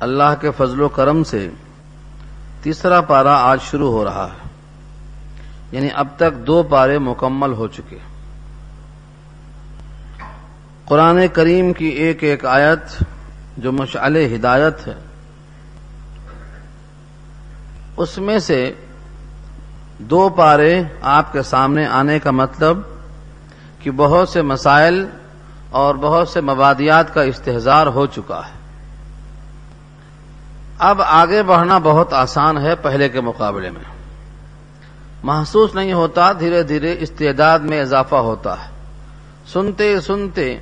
اللہ کے فضل و کرم سے تیسرا پارا آج شروع ہو رہا ہے۔ یعنی اب تک دو پارے مکمل ہو چکے۔ قرآن کریم کی ایک ایک آیت جو مشعل ہدایت ہے، اس میں سے دو پارے آپ کے سامنے آنے کا مطلب کہ بہت سے مسائل اور بہت سے مبادیات کا استحصار ہو چکا ہے۔ اب آگے بڑھنا بہت آسان ہے پہلے کے مقابلے میں۔ محسوس نہیں ہوتا، دھیرے دھیرے استعداد میں اضافہ ہوتا ہے۔ سنتے سنتے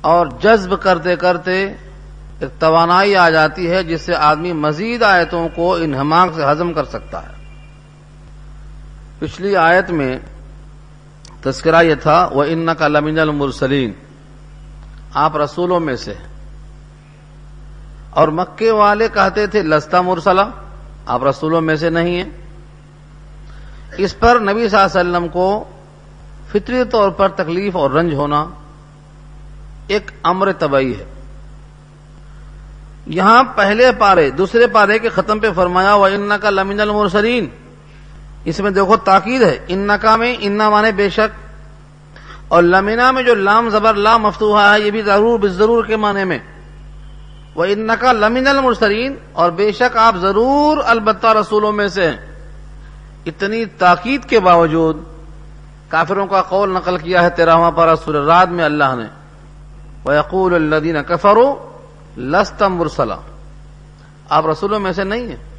اور جذب کرتے کرتے ایک توانائی آ جاتی ہے جس سے آدمی مزید آیتوں کو انہماق سے ہضم کر سکتا ہے۔ پچھلی آیت میں تذکرہ یہ تھا وہ ان کا لمین المرسلین آپ رسولوں میں سے اور مکے والے کہتے تھے، لستا مرسلہ آپ رسولوں میں سے نہیں ہیں۔ اس پر نبی صلی اللہ علیہ وسلم کو فطری طور پر تکلیف اور رنج ہونا ایک امر طبعی ہے۔ یہاں پہلے پارے، دوسرے پارے کے ختم پہ فرمایا وہ ان کا لمین المرسلین اس میں دیکھو تاکید ہے ان کا میں انا مانے بے شک۔ اور لمینا میں جو لام زبر لا مفتوحا ہے، یہ بھی ضرور ضرور کے معنی میں۔ وہ ان کا لمین المرسرین اور بے شک آپ ضرور البتہ رسولوں میں سے اتنی تاکید کے باوجود کافروں کا قول نقل کیا ہے تیرہواں پارا سور رات میں اللہ نے۔ وہ یقول الدین کفرو لستم مرسلا۔ آپ رسولوں میں سے نہیں ہیں۔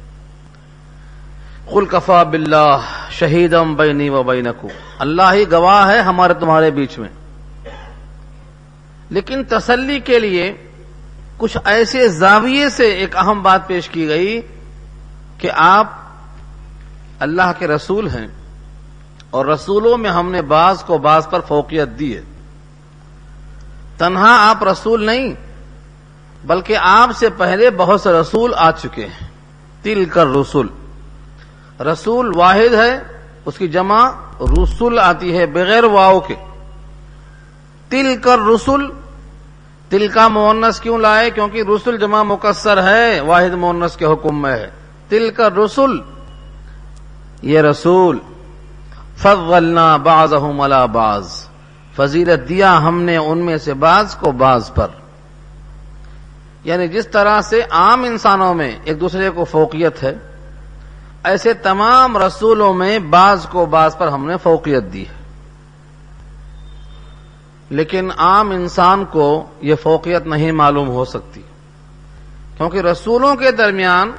کل کفا بلّہ شہیدم بینی و بینکو اللہ ہی گواہ ہے ہمارے تمہارے بیچ میں۔ لیکن تسلی کے لیے کچھ ایسے زاویے سے ایک اہم بات پیش کی گئی کہ آپ اللہ کے رسول ہیں اور رسولوں میں ہم نے بعض کو بعض پر فوقیت دی ہے۔ تنہا آپ رسول نہیں، بلکہ آپ سے پہلے بہت سے رسول آ چکے ہیں۔ تل کر رسول رسول واحد ہے، اس کی جمع رسول آتی ہے بغیر واؤ کے۔ تل کر رسول تل کا مونس کیوں لائے؟ کیونکہ رسول جمع مکسر ہے، واحد مونس کے حکم میں ہے۔ تل کر رسول یہ رسول، فضلنا باز ملا باز فضیلت دیا ہم نے ان میں سے بعض کو بعض پر۔ یعنی جس طرح سے عام انسانوں میں ایک دوسرے کو فوقیت ہے، ایسے تمام رسولوں میں بعض کو بعض پر ہم نے فوقیت دی ہے۔ لیکن عام انسان کو یہ فوقیت نہیں معلوم ہو سکتی۔ کیونکہ رسولوں کے درمیان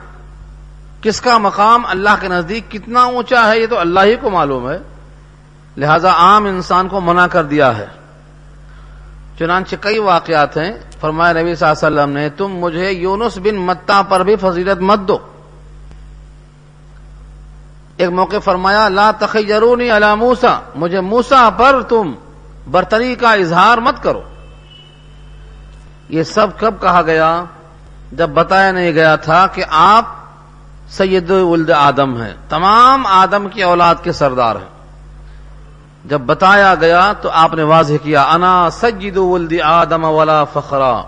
کس کا مقام اللہ کے نزدیک کتنا اونچا ہے، یہ تو اللہ ہی کو معلوم ہے۔ لہذا عام انسان کو منع کر دیا ہے۔ چنانچہ کئی واقعات ہیں۔ فرمایا نبی صلی اللہ علیہ وسلم نے، تم مجھے یونس بن متا پر بھی فضیلت مت دو۔ ایک موقع فرمایا، لا تخیرونی علی موسا مجھے موسا پر تم برتری کا اظہار مت کرو۔ یہ سب کب کہا گیا؟ جب بتایا نہیں گیا تھا کہ آپ سید ولد آدم ہیں۔ تمام آدم کی اولاد کے سردار ہیں۔ جب بتایا گیا تو آپ نے واضح کیا، انا سید ولد آدم ولا فخرا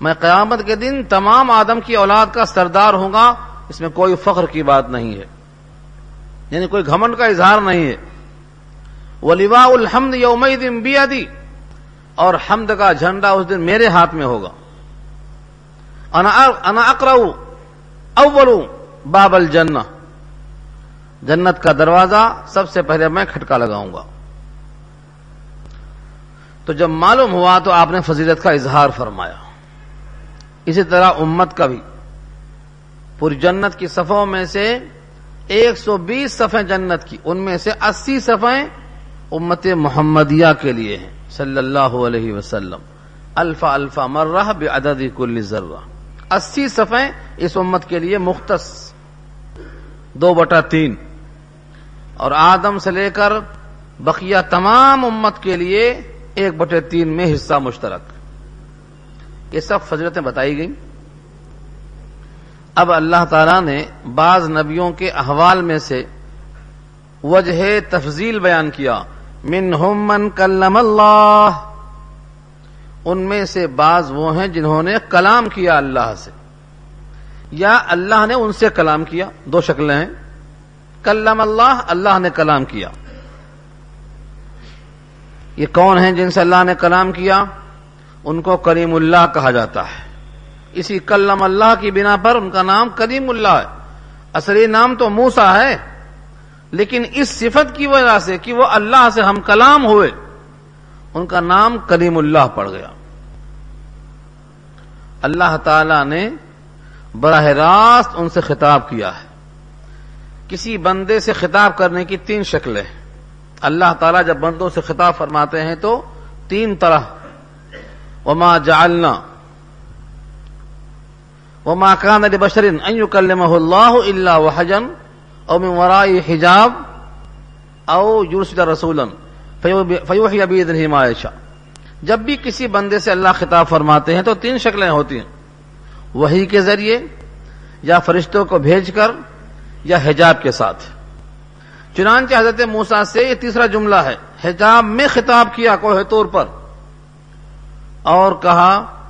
میں قیامت کے دن تمام آدم کی اولاد کا سردار ہوں گا، اس میں کوئی فخر کی بات نہیں ہے۔ یعنی کوئی گھمنڈ کا اظہار نہیں ہے۔ ولیوا الحمد یوم دن بیادی اور حمد کا جھنڈا اس دن میرے ہاتھ میں ہوگا۔ انا اکرا اولو باب الجنہ۔ جنت کا دروازہ سب سے پہلے میں کھٹکا لگاؤں گا۔ تو جب معلوم ہوا تو آپ نے فضیلت کا اظہار فرمایا۔ اسی طرح امت کا بھی۔ پوری جنت کی صفوں میں سے ایک سو بیس صفیں جنت کی، ان میں سے اسی صفیں امت محمدیہ کے لیے ہیں، صلی اللہ علیہ وسلم۔ الفا الفا مرہ بے کل ذرہ۔ اسی صفیں اس امت کے لیے مختص۔ دو بٹا تین۔ اور آدم سے لے کر بقیہ تمام امت کے لیے ایک بٹے تین میں حصہ مشترک۔ یہ سب فضرتیں بتائی گئیں۔ اب اللہ تعالی نے بعض نبیوں کے احوال میں سے وجہ تفضیل بیان کیا۔ من من کلم اللہ۔ ان میں سے بعض وہ ہیں جنہوں نے کلام کیا اللہ سے۔ یا اللہ نے ان سے کلام کیا، دو شکلیں ہیں۔ کلم اللہ اللہ نے کلام کیا۔ یہ کون ہیں جن سے اللہ نے کلام کیا؟ ان کو کریم اللہ کہا جاتا ہے۔ اسی کلم اللہ کی بنا پر ان کا نام کریم اللہ ہے۔ اصلی نام تو موسا ہے۔ لیکن اس صفت کی وجہ سے کہ وہ اللہ سے ہم کلام ہوئے، ان کا نام کریم اللہ پڑ گیا۔ اللہ تعالی نے براہ راست ان سے خطاب کیا ہے۔ کسی بندے سے خطاب کرنے کی تین شکلیں۔ اللہ تعالیٰ جب بندوں سے خطاب فرماتے ہیں تو تین طرح۔ وما جعلنا، وما كان لبشر ان يكلمه الله الا وحجا او من وراء حجاب او يرسل رسولا فيوحي باذنه ما يشاء جب بھی کسی بندے سے اللہ خطاب فرماتے ہیں تو تین شکلیں ہوتی ہیں۔ وہی کے ذریعے یا فرشتوں کو بھیج کر یا حجاب کے ساتھ۔ چنانچہ حضرت موسا سے یہ تیسرا جملہ ہے، حجاب میں خطاب کیا کوہ طور پر اور کہا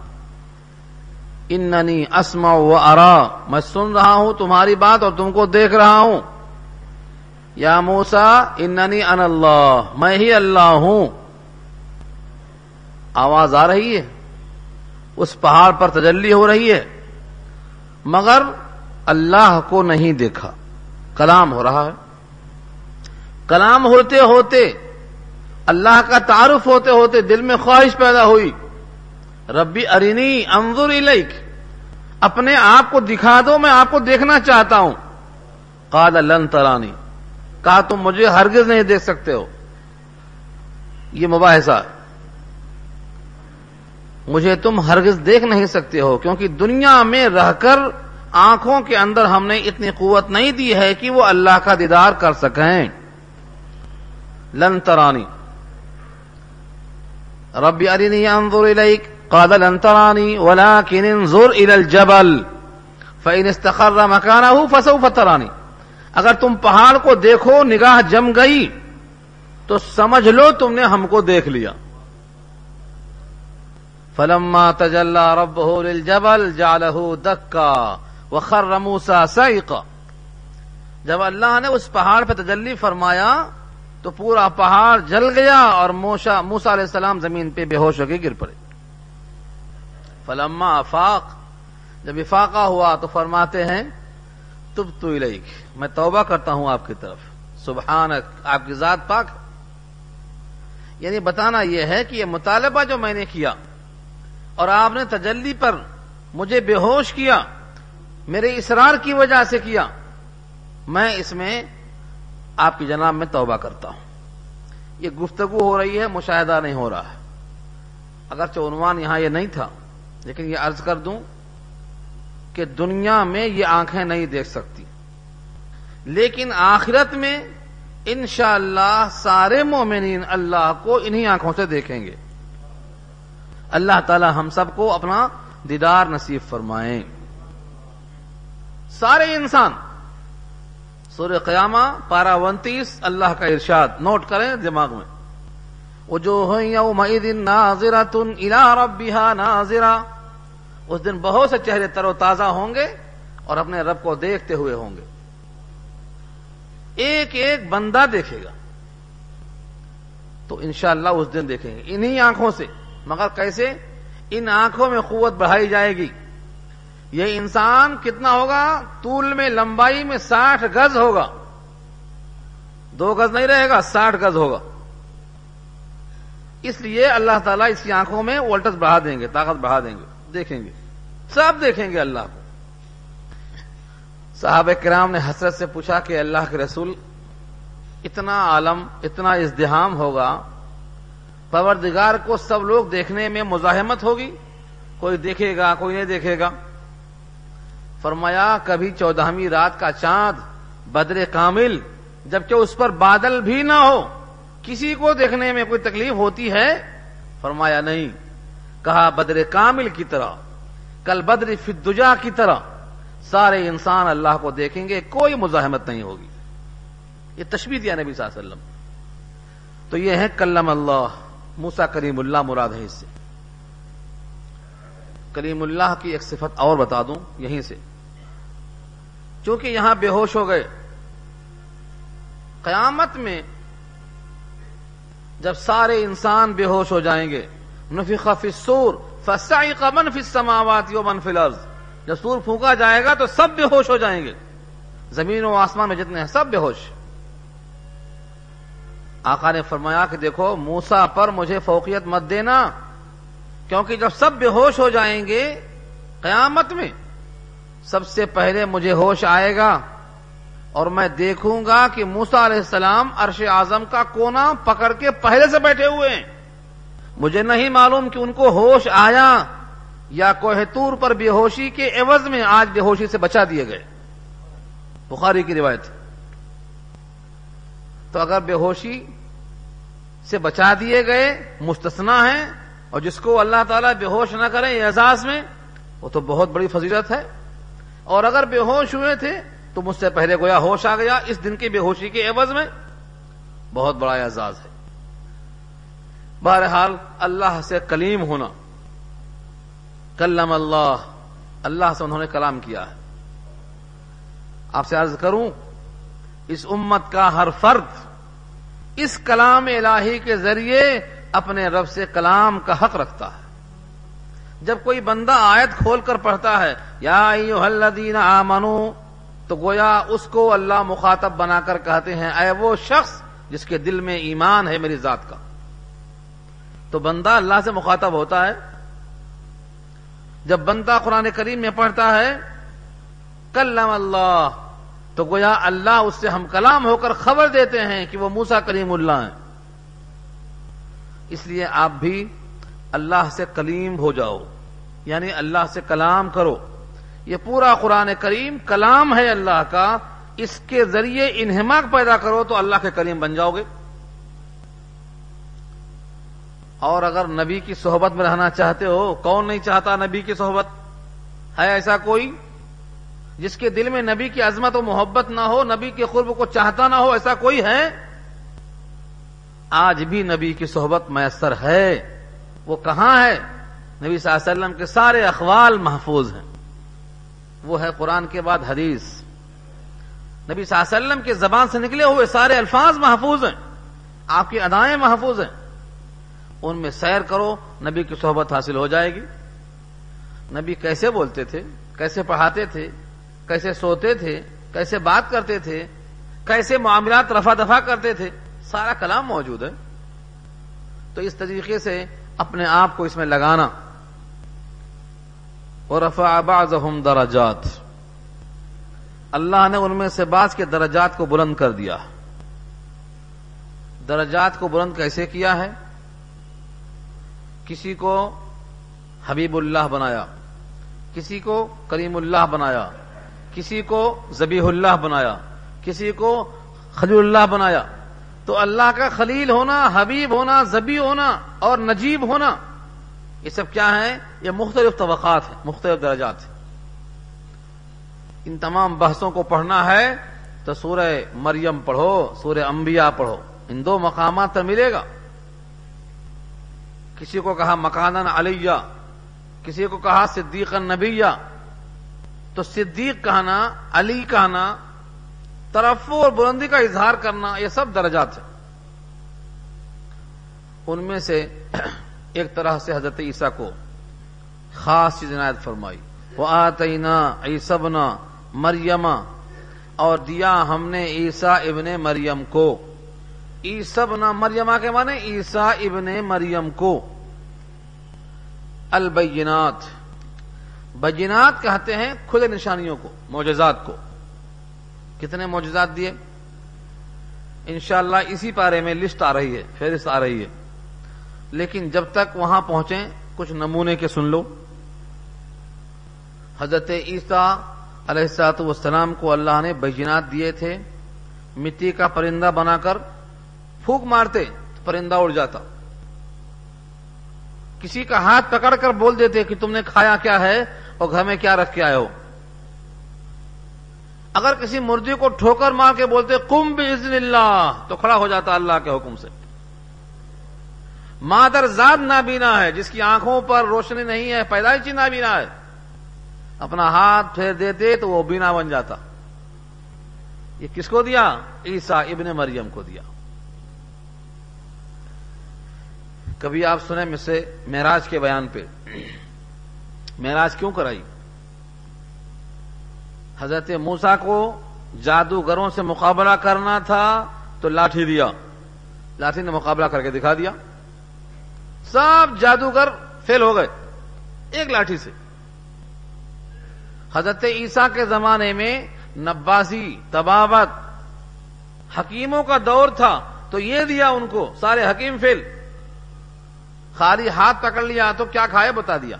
اننی اسما و ارا۔ میں سن رہا ہوں تمہاری بات اور تم کو دیکھ رہا ہوں۔ یا موسا اننی ان اللہ، میں ہی اللہ ہوں۔ آواز آ رہی ہے؟ اس پہاڑ پر تجلی ہو رہی ہے۔ مگر اللہ کو نہیں دیکھا۔ کلام ہو رہا ہے۔ کلام ہوتے ہوتے، اللہ کا تعارف ہوتے ہوتے دل میں خواہش پیدا ہوئی۔ ربی ارینی انظر الیک۔ اپنے آپ کو دکھا دو، میں آپ کو دیکھنا چاہتا ہوں۔ قال لن ترانی۔ کہا، تم مجھے ہرگز نہیں دیکھ سکتے ہو۔ یہ مباحثہ۔ مجھے تم ہرگز دیکھ نہیں سکتے ہو، کیونکہ دنیا میں رہ کر آنکھوں کے اندر ہم نے اتنی قوت نہیں دی ہے کہ وہ اللہ کا دیدار کر سکیں۔ لن ترانی۔ ربی ارینی انظر الیک۔ قال لن ترانی ولكن انظر الى الجبل. فإن استقر مكانه فسوف ترانی اگر تم پہاڑ کو دیکھو، نگاہ جم گئی، تو سمجھ لو تم نے ہم کو دیکھ لیا۔ فلما تجلى ربه للجبل جعله دكا وخر موسى سائقا جب اللہ نے اس پہاڑ پہ تجلی فرمایا، تو پورا پہاڑ جل گیا اور موسا موسا علیہ السلام زمین پہ بے ہوش ہو کے گر پڑے۔ فلما افاق جب افاقہ ہوا تو فرماتے ہیں، تب تو الیک، میں توبہ کرتا ہوں آپ کی طرف۔ سبحان آپ کی ذات پاک یعنی بتانا یہ ہے کہ یہ مطالبہ جو میں نے کیا اور آپ نے تجلی پر مجھے بے ہوش کیا، میرے اسرار کی وجہ سے کیا، میں اس میں آپ کی جناب میں توبہ کرتا ہوں۔ یہ گفتگو ہو رہی ہے، مشاہدہ نہیں ہو رہا ہے۔ اگرچہ عنوان یہاں یہ نہیں تھا۔ لیکن یہ عرض کر دوں کہ دنیا میں یہ آنکھیں نہیں دیکھ سکتی۔ لیکن آخرت میں انشاءاللہ اللہ سارے مومنین اللہ کو انہی آنکھوں سے دیکھیں گے۔ اللہ تعالی ہم سب کو اپنا دیدار نصیب فرمائیں۔ سارے انسان، سورہ قیامہ پارا ونتیس اللہ کا ارشاد، نوٹ کریں دماغ میں۔ وہ جو ناظرا تن ربها ناظرا اس دن بہت سے چہرے تر و تازہ ہوں گے اور اپنے رب کو دیکھتے ہوئے ہوں گے۔ ایک ایک بندہ دیکھے گا۔ تو انشاءاللہ اس دن دیکھیں گے۔ انہی آنکھوں سے۔ مگر کیسے؟ ان آنکھوں میں قوت بڑھائی جائے گی۔ یہ انسان کتنا ہوگا؟ طول میں لمبائی میں ساٹھ گز ہوگا۔ دو گز نہیں رہے گا، ساٹھ گز ہوگا۔ اس لیے اللہ تعالیٰ اس کی آنکھوں میں وولٹس بڑھا دیں گے، طاقت بڑھا دیں گے، دیکھیں گے۔ سب دیکھیں گے اللہ کو۔ صاحب کرام نے حسرت سے پوچھا کہ اللہ کے رسول اتنا عالم، اتنا ازدہام ہوگا، پروردگار کو سب لوگ دیکھنے میں مزاحمت ہوگی؟ کوئی دیکھے گا، کوئی نہیں دیکھے گا۔ فرمایا، کبھی چودہویں رات کا چاند بدر کامل جبکہ اس پر بادل بھی نہ ہو۔ کسی کو دیکھنے میں کوئی تکلیف ہوتی ہے؟ فرمایا نہیں۔ کہا بدر کامل کی طرح، کل بدر فدجا کی طرح سارے انسان اللہ کو دیکھیں گے، کوئی مزاحمت نہیں ہوگی۔ یہ تشبیح دیا نبی صلی اللہ علیہ وسلم۔ تو یہ ہے کلم اللہ موسا کریم اللہ مراد ہے اس سے۔ کریم اللہ کی ایک صفت اور بتا دوں، یہیں سے۔ چونکہ یہاں بے ہوش ہو گئے۔ قیامت میں جب سارے انسان بے ہوش ہو جائیں گے۔ نفخ فی السور فصائق من فی السماوات و من فی الارض۔ جب سور پھونکا جائے گا تو سب بے ہوش ہو جائیں گے۔ زمین و آسمان میں جتنے ہیں، سب بے ہوش۔ آقا نے فرمایا کہ دیکھو موسا پر مجھے فوقیت مت دینا، کیونکہ جب سب بے ہوش ہو جائیں گے، قیامت میں سب سے پہلے مجھے ہوش آئے گا۔ اور میں دیکھوں گا کہ موسا علیہ السلام عرش اعظم کا کونا پکڑ کے پہلے سے بیٹھے ہوئے ہیں۔ مجھے نہیں معلوم کہ ان کو ہوش آیا یا کوہتور پر بے ہوشی کے عوض میں آج بے ہوشی سے بچا دیے گئے۔ بخاری کی روایت۔ تو اگر بے ہوشی سے بچا دیے گئے مستثنا ہیں، اور جس کو اللہ تعالیٰ بے ہوش نہ کرے اعزاز میں، وہ تو بہت بڑی فضیلت ہے۔ اور اگر بے ہوش ہوئے تھے تو مجھ سے پہلے گویا ہوش آ گیا، اس دن کی بے ہوشی کے عوض میں بہت بڑا اعزاز ہے۔ بہرحال اللہ سے کلیم ہونا، کلم اللہ اللہ سے انہوں نے کلام کیا ہے۔ آپ سے عرض کروں، اس امت کا ہر فرد اس کلام الہی کے ذریعے اپنے رب سے کلام کا حق رکھتا ہے۔ جب کوئی بندہ آیت کھول کر پڑھتا ہے، یا الذین آمنو تو گویا اس کو اللہ مخاطب بنا کر کہتے ہیں، اے وہ شخص جس کے دل میں ایمان ہے میری ذات کا۔ تو بندہ اللہ سے مخاطب ہوتا ہے۔ جب بندہ قرآن کریم میں پڑھتا ہے، کلم اللہ، تو گویا اللہ اس سے ہم کلام ہو کر خبر دیتے ہیں کہ وہ موسا کریم اللہ ہیں۔ اس لیے آپ بھی اللہ سے کلیم ہو جاؤ یعنی اللہ سے کلام کرو۔ یہ پورا قرآن کریم کلام ہے اللہ کا، اس کے ذریعے انہماک پیدا کرو تو اللہ کے کریم بن جاؤ گے۔ اور اگر نبی کی صحبت میں رہنا چاہتے ہو، کون نہیں چاہتا نبی کی صحبت؟ ہے ایسا کوئی؟ جس کے دل میں نبی کی عظمت و محبت نہ ہو، نبی کے قرب کو چاہتا نہ ہو، ایسا کوئی ہے؟ آج بھی نبی کی صحبت میسر ہے۔ وہ کہاں ہے؟ نبی صلی اللہ علیہ وسلم کے سارے اخوال محفوظ ہیں۔ وہ ہے قرآن کے بعد حدیث۔ نبی صلی اللہ علیہ وسلم کے زبان سے نکلے ہوئے سارے الفاظ محفوظ ہیں۔ آپ کی ادائیں محفوظ ہیں۔ ان میں سیر کرو، نبی کی صحبت حاصل ہو جائے گی۔ نبی کیسے بولتے تھے، کیسے پڑھاتے تھے، کیسے سوتے تھے، کیسے بات کرتے تھے، کیسے معاملات رفا دفا کرتے تھے، سارا کلام موجود ہے۔ تو اس طریقے سے اپنے آپ کو اس میں لگانا۔ اور رفا بعضهم درجات۔ اللہ نے ان میں سے بعض کے درجات کو بلند کر دیا۔ درجات کو بلند کیسے کیا ہے؟ کسی کو حبیب اللہ بنایا، کسی کو کریم اللہ بنایا، کسی کو زبیح اللہ بنایا، کسی کو خلیل اللہ بنایا۔ تو اللہ کا خلیل ہونا، حبیب ہونا زبی ہونا اور نجیب ہونا۔ یہ سب کیا ہیں؟ یہ مختلف طبقات ہیں، مختلف درجات ہیں۔ ان تمام بحثوں کو پڑھنا ہے تو سورہ مریم پڑھو، سورہ انبیاء پڑھو۔ ان دو مقامات پر ملے گا۔ کسی کو کہا مکان علیہ، کسی کو کہا صدیق نبیہ۔ تو صدیق کہنا، علی کہنا طرف اور بلندی کا اظہار کرنا، یہ سب درجات ہیں۔ ان میں سے ایک طرح سے حضرت عیسیٰ کو خاص چیز عنایت فرمائی۔ وہ آتینا عیسبنا مریما اور دیا ہم نے عیسا ابن مریم کو۔ عیسبنا مریما کے معنی عیسا ابن مریم کو۔ البینات۔ بجینات کہتے ہیں کھلے نشانیوں کو، معجزات کو۔ کتنے معجزات دیے؟ انشاءاللہ اسی پارے میں لسٹ آ رہی ہے، فہرست آ رہی ہے۔ لیکن جب تک وہاں پہنچیں، کچھ نمونے کے سن لو۔ حضرت عیسیٰ علیہ السلاط والسلام کو اللہ نے بجینات دیے تھے۔ مٹی کا پرندہ بنا کر پھونک مارتے تو پرندہ اڑ جاتا۔ کسی کا ہاتھ پکڑ کر بول دیتے کہ تم نے کھایا کیا ہے اور گھر میں کیا رکھ کے آئے ہو۔ اگر کسی مرغی کو ٹھوکر مار کے بولتے کم بھی اللہ، تو کھڑا ہو جاتا اللہ کے حکم سے۔ مادر زاد نابینا ہے، جس کی آنکھوں پر روشنی نہیں ہے، پیدائشی نابینا ہے۔ اپنا ہاتھ پھیر دیتے تو وہ بینا بن جاتا۔ یہ کس کو دیا؟ عیسا ابن مریم کو دیا۔ کبھی آپ سنیں مجھ سے معراج کے بیان پہ۔ معراج کیوں کرائی؟ حضرت موسا کو جادوگروں سے مقابلہ کرنا تھا تو لاٹھی دیا۔ لاٹھی نے مقابلہ کر کے دکھا دیا۔ سب جادوگر فیل ہو گئے ایک لاٹھی سے۔ حضرت عیسیٰ کے زمانے میں نبازی تباوت حکیموں کا دور تھا، تو یہ دیا ان کو، سارے حکیم فیل۔ خالی ہاتھ پکڑ لیا تو کیا کھائے بتا دیا۔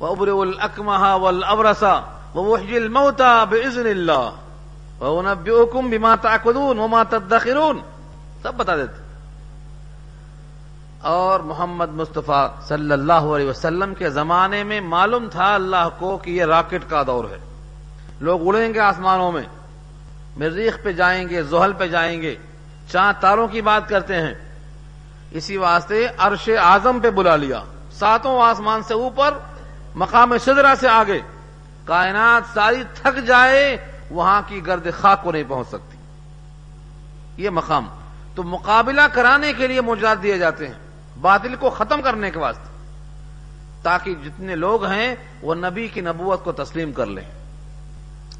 ابر الکمہ ول ابرسا وحجل موتا بزن اللہ حکم بھی ماتا قدون وہ ماتا سب بتا دیتے۔ اور محمد مصطفیٰ صلی اللہ علیہ وسلم کے زمانے میں معلوم تھا اللہ کو کہ یہ راکٹ کا دور ہے۔ لوگ اڑیں گے آسمانوں میں، مریخ پہ جائیں گے، زحل پہ جائیں گے، چاند تاروں کی بات کرتے ہیں۔ اسی واسطے عرش اعظم پہ بلا لیا۔ ساتوں آسمان سے اوپر، مقام شدرا سے آگے۔ کائنات ساری تھک جائے، وہاں کی گرد خاک کو نہیں پہنچ سکتی۔ یہ مقام۔ تو مقابلہ کرانے کے لیے موجود دیے جاتے ہیں۔ باطل کو ختم کرنے کے واسطے۔ تاکہ جتنے لوگ ہیں، وہ نبی کی نبوت کو تسلیم کر لیں۔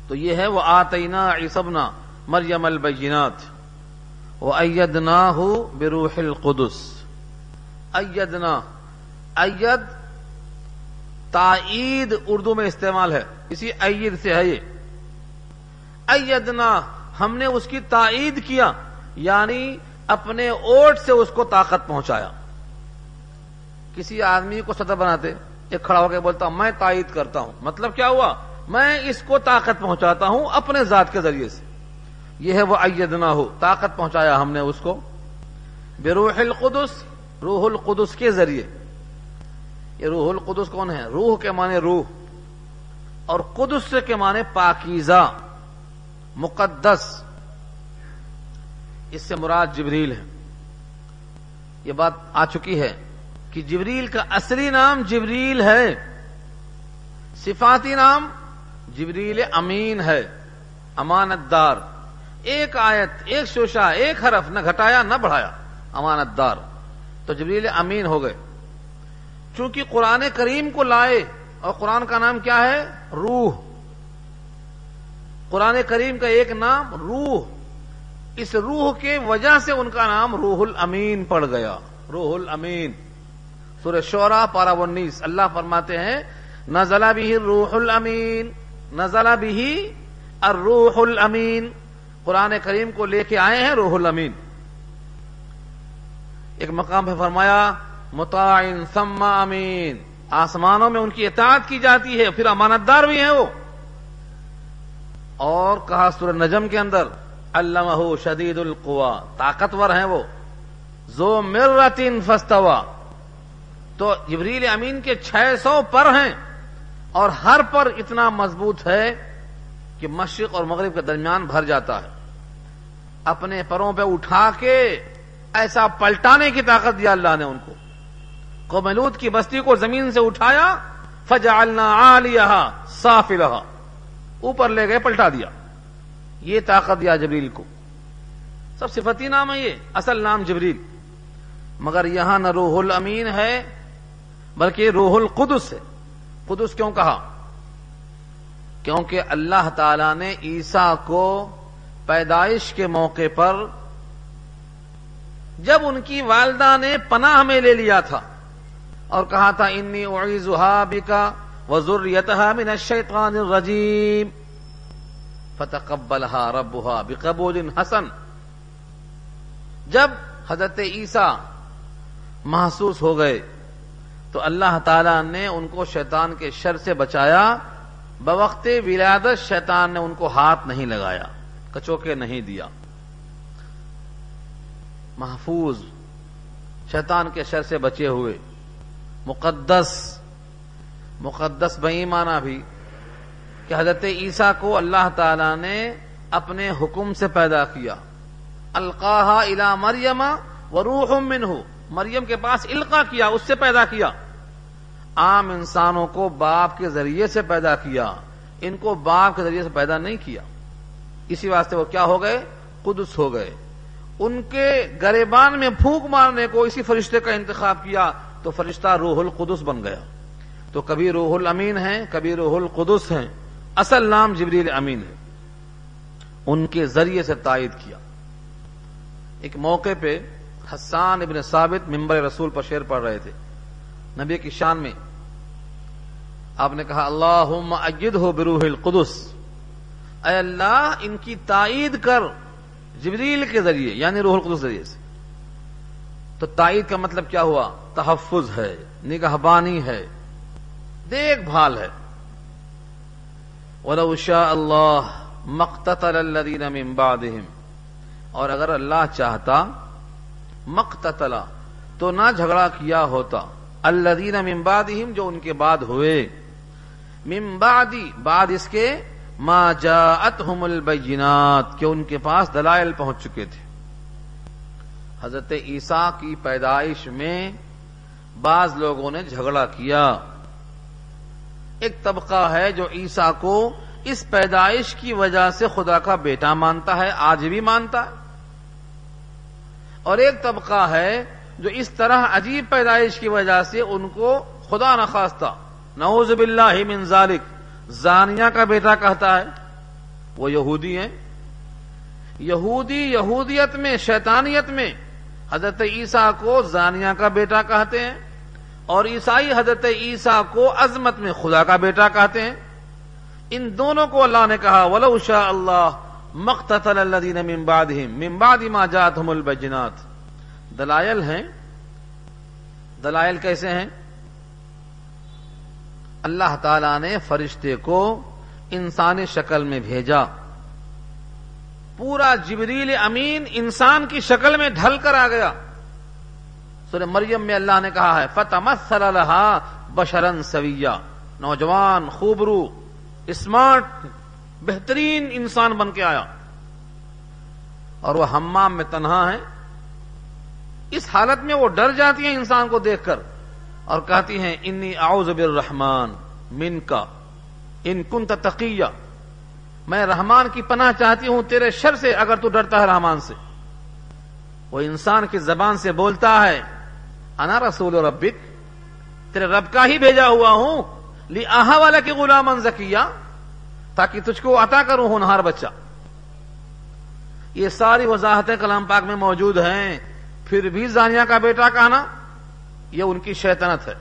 تو یہ ہے وہ آتینا عصبنا مریم البینات وہ ایدنا ہو بروح القدس۔ ایدنا اید تائید اردو میں استعمال ہے۔ اسی عید سے ہے یہ۔ ایدنا ہم نے اس کی تائید کیا یعنی اپنے اوٹ سے اس کو طاقت پہنچایا۔ کسی آدمی کو صدر بناتے، ایک کھڑا ہو کے بولتا ہوں میں تائید کرتا ہوں۔ مطلب کیا ہوا؟ میں اس کو طاقت پہنچاتا ہوں اپنے ذات کے ذریعے سے۔ یہ ہے وہ ایدنا ہو طاقت پہنچایا ہم نے اس کو۔ بے روح القدس روح القدس کے ذریعے۔ یہ روح القدس کون ہے؟ روح کے معنی روح۔ اور قدس کے معنی پاکیزہ، مقدس۔ اس سے مراد جبریل ہے۔ یہ بات آ چکی ہے۔ کہ جبریل کا اصلی نام جبریل ہے، صفاتی نام جبریل امین ہے امانت دار ایک آیت، ایک شوشا ایک حرف، نہ گھٹایا، نہ بڑھایا امانت دار تو جبریل امین ہو گئے۔ چونکہ قرآن کریم کو لائے اور قرآن کا نام کیا ہے؟ روح۔ قرآن کریم کا ایک نام روح۔ اس روح کے وجہ سے ان کا نام روح الامین پڑ گیا۔ روح الامین۔ سورہ شورا پارا انیس اللہ فرماتے ہیں نزلہ بھی روح الامین۔ نزلہ بھی الروح الامین۔ قرآن کریم کو لے کے آئے ہیں روح الامین۔ ایک مقام پہ فرمایا متعین سما امین۔ آسمانوں میں ان کی اطاعت کی جاتی ہے، پھر امانت دار بھی ہیں وہ۔ اور کہا سورہ نجم کے اندر اللہ شدید القوا طاقتور ہیں وہ۔ زو مرتن فستوا تو جبریل امین کے چھ سو پر ہیں اور ہر پر اتنا مضبوط ہے کہ مشرق اور مغرب کے درمیان بھر جاتا ہے۔ اپنے پروں پہ اٹھا کے ایسا پلٹانے کی طاقت دیا اللہ نے ان کو۔ کوملود کی بستی کو زمین سے اٹھایا، فجعلنا عالیہا صافلہا اوپر لے گئے، پلٹا دیا۔ یہ طاقت دیا جبریل کو۔ سب صفتی نام ہے یہ، اصل نام جبریل۔ مگر یہاں نہ روح الامین ہے بلکہ روح القدس ہے۔ قدس کیوں کہا؟ کیونکہ اللہ تعالی نے عیسا کو پیدائش کے موقع پر جب ان کی والدہ نے پناہ میں لے لیا تھا اور کہا تھا، انی اعیزها بکا وذریتها من الشیطان الرجیم۔ فتقبلها ربها بقبول حسن۔ جب حضرت عیسیٰ محسوس ہو گئے تو اللہ تعالی نے ان کو شیطان کے شر سے بچایا۔ بوقت ولادت شیطان نے ان کو ہاتھ نہیں لگایا، کچوکے نہیں دیا۔ محفوظ، شیطان کے شر سے بچے ہوئے۔ مقدس مقدس بئی مانا بھی کہ حضرت عیسیٰ کو اللہ تعالی نے اپنے حکم سے پیدا کیا۔ القاحا الا مریم و روح منہ۔ مریم کے پاس القا کیا، اس سے پیدا کیا۔ عام انسانوں کو باپ کے ذریعے سے پیدا کیا، ان کو باپ کے ذریعے سے پیدا نہیں کیا۔ اسی واسطے وہ کیا ہو گئے؟ قدس ہو گئے۔ ان کے گریبان میں پھونک مارنے کو اسی فرشتے کا انتخاب کیا، تو فرشتہ روح القدس بن گیا۔ تو کبھی روح الامین ہیں، کبھی روح القدس ہیں۔ اصل نام جبریل امین ہے۔ ان کے ذریعے سے تائید کیا۔ ایک موقع پہ حسان ابن ثابت ممبر رسول پر شیر پڑھ رہے تھے۔ نبی کی شان میں آپ نے کہا اللہ اجد ہو بروح القدس اے اللہ، ان کی تائید کر جبریل کے ذریعے یعنی روح القدس ذریعے سے۔ تو تائید کا مطلب کیا ہوا؟ تحفظ ہے، نگہبانی ہے، دیکھ بھال ہے۔ ولو شاء اللہ مقتتل الذین من بعدهم۔ اور اگر اللہ چاہتا مقتتلا، تو نہ جھگڑا کیا ہوتا۔ الذین من بعدهم جو ان کے بعد ہوئے۔ من بعدی، بعد اس کے ما جاءتهم البینات، کہ ان کے پاس دلائل پہنچ چکے تھے۔ حضرت عیسیٰ کی پیدائش میں بعض لوگوں نے جھگڑا کیا۔ ایک طبقہ ہے جو عیسیٰ کو اس پیدائش کی وجہ سے خدا کا بیٹا مانتا ہے، آج بھی مانتا ہے۔ اور ایک طبقہ ہے جو اس طرح عجیب پیدائش کی وجہ سے ان کو خدا نخواستہ نعوذ باللہ من ذالک، زانیہ کا بیٹا کہتا ہے۔ وہ یہودی ہیں۔ یہودی یہودیت میں، شیطانیت میں حضرت عیسیٰ کو زانیہ کا بیٹا کہتے ہیں اور عیسائی حضرت عیسیٰ کو عظمت میں خدا کا بیٹا کہتے ہیں۔ ان دونوں کو اللہ نے کہا، ولو شاء اللہ مقتتل الذین من بعدہم. من بعد ما جاءتهم البجنات. دلائل ہیں. دلائل کیسے ہیں؟ اللہ تعالی نے فرشتے کو انسانی شکل میں بھیجا. پورا جبریل امین انسان کی شکل میں ڈھل کر آ گیا. سورہ مریم میں اللہ نے کہا ہے، فتمثل لها بشرن سویا نوجوان، خوبرو، اسمارٹ بہترین انسان بن کے آیا۔ اور وہ ہمام میں تنہا ہے۔ اس حالت میں وہ ڈر جاتی ہیں انسان کو دیکھ کر اور کہتی ہیں، انی اعوذ بالرحمن من کا ان کن تقیہ۔ میں رحمان کی پناہ چاہتی ہوں، تیرے شر سے اگر تو ڈرتا ہے رحمان سے۔ وہ انسان کی زبان سے بولتا ہے، انا رسول ربک، تیرے رب کا ہی بھیجا ہوا ہوں۔ لی آہا والا کی غلام زکیہ تاکہ تجھ کو عطا کروں ہونہار بچہ۔ یہ ساری وضاحتیں کلام پاک میں موجود ہیں۔ پھر بھی زانیہ کا بیٹا کہنا، یہ ان کی شیطنت ہے۔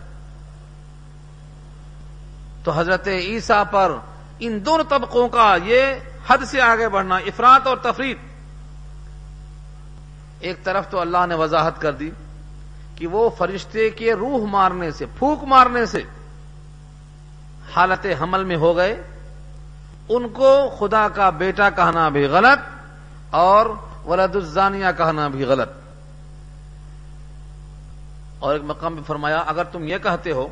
تو حضرت عیسیٰ پر ان دونوں طبقوں کا یہ حد سے آگے بڑھنا افراد اور تفریح ایک طرف تو اللہ نے وضاحت کر دی کہ وہ فرشتے کے روح مارنے سے پھوک مارنے سے حالت حمل میں ہو گئے۔ ان کو خدا کا بیٹا کہنا بھی غلط اور ولد الزانیہ کہنا بھی غلط۔ اور ایک مقام پہ فرمایا، اگر تم یہ کہتے ہو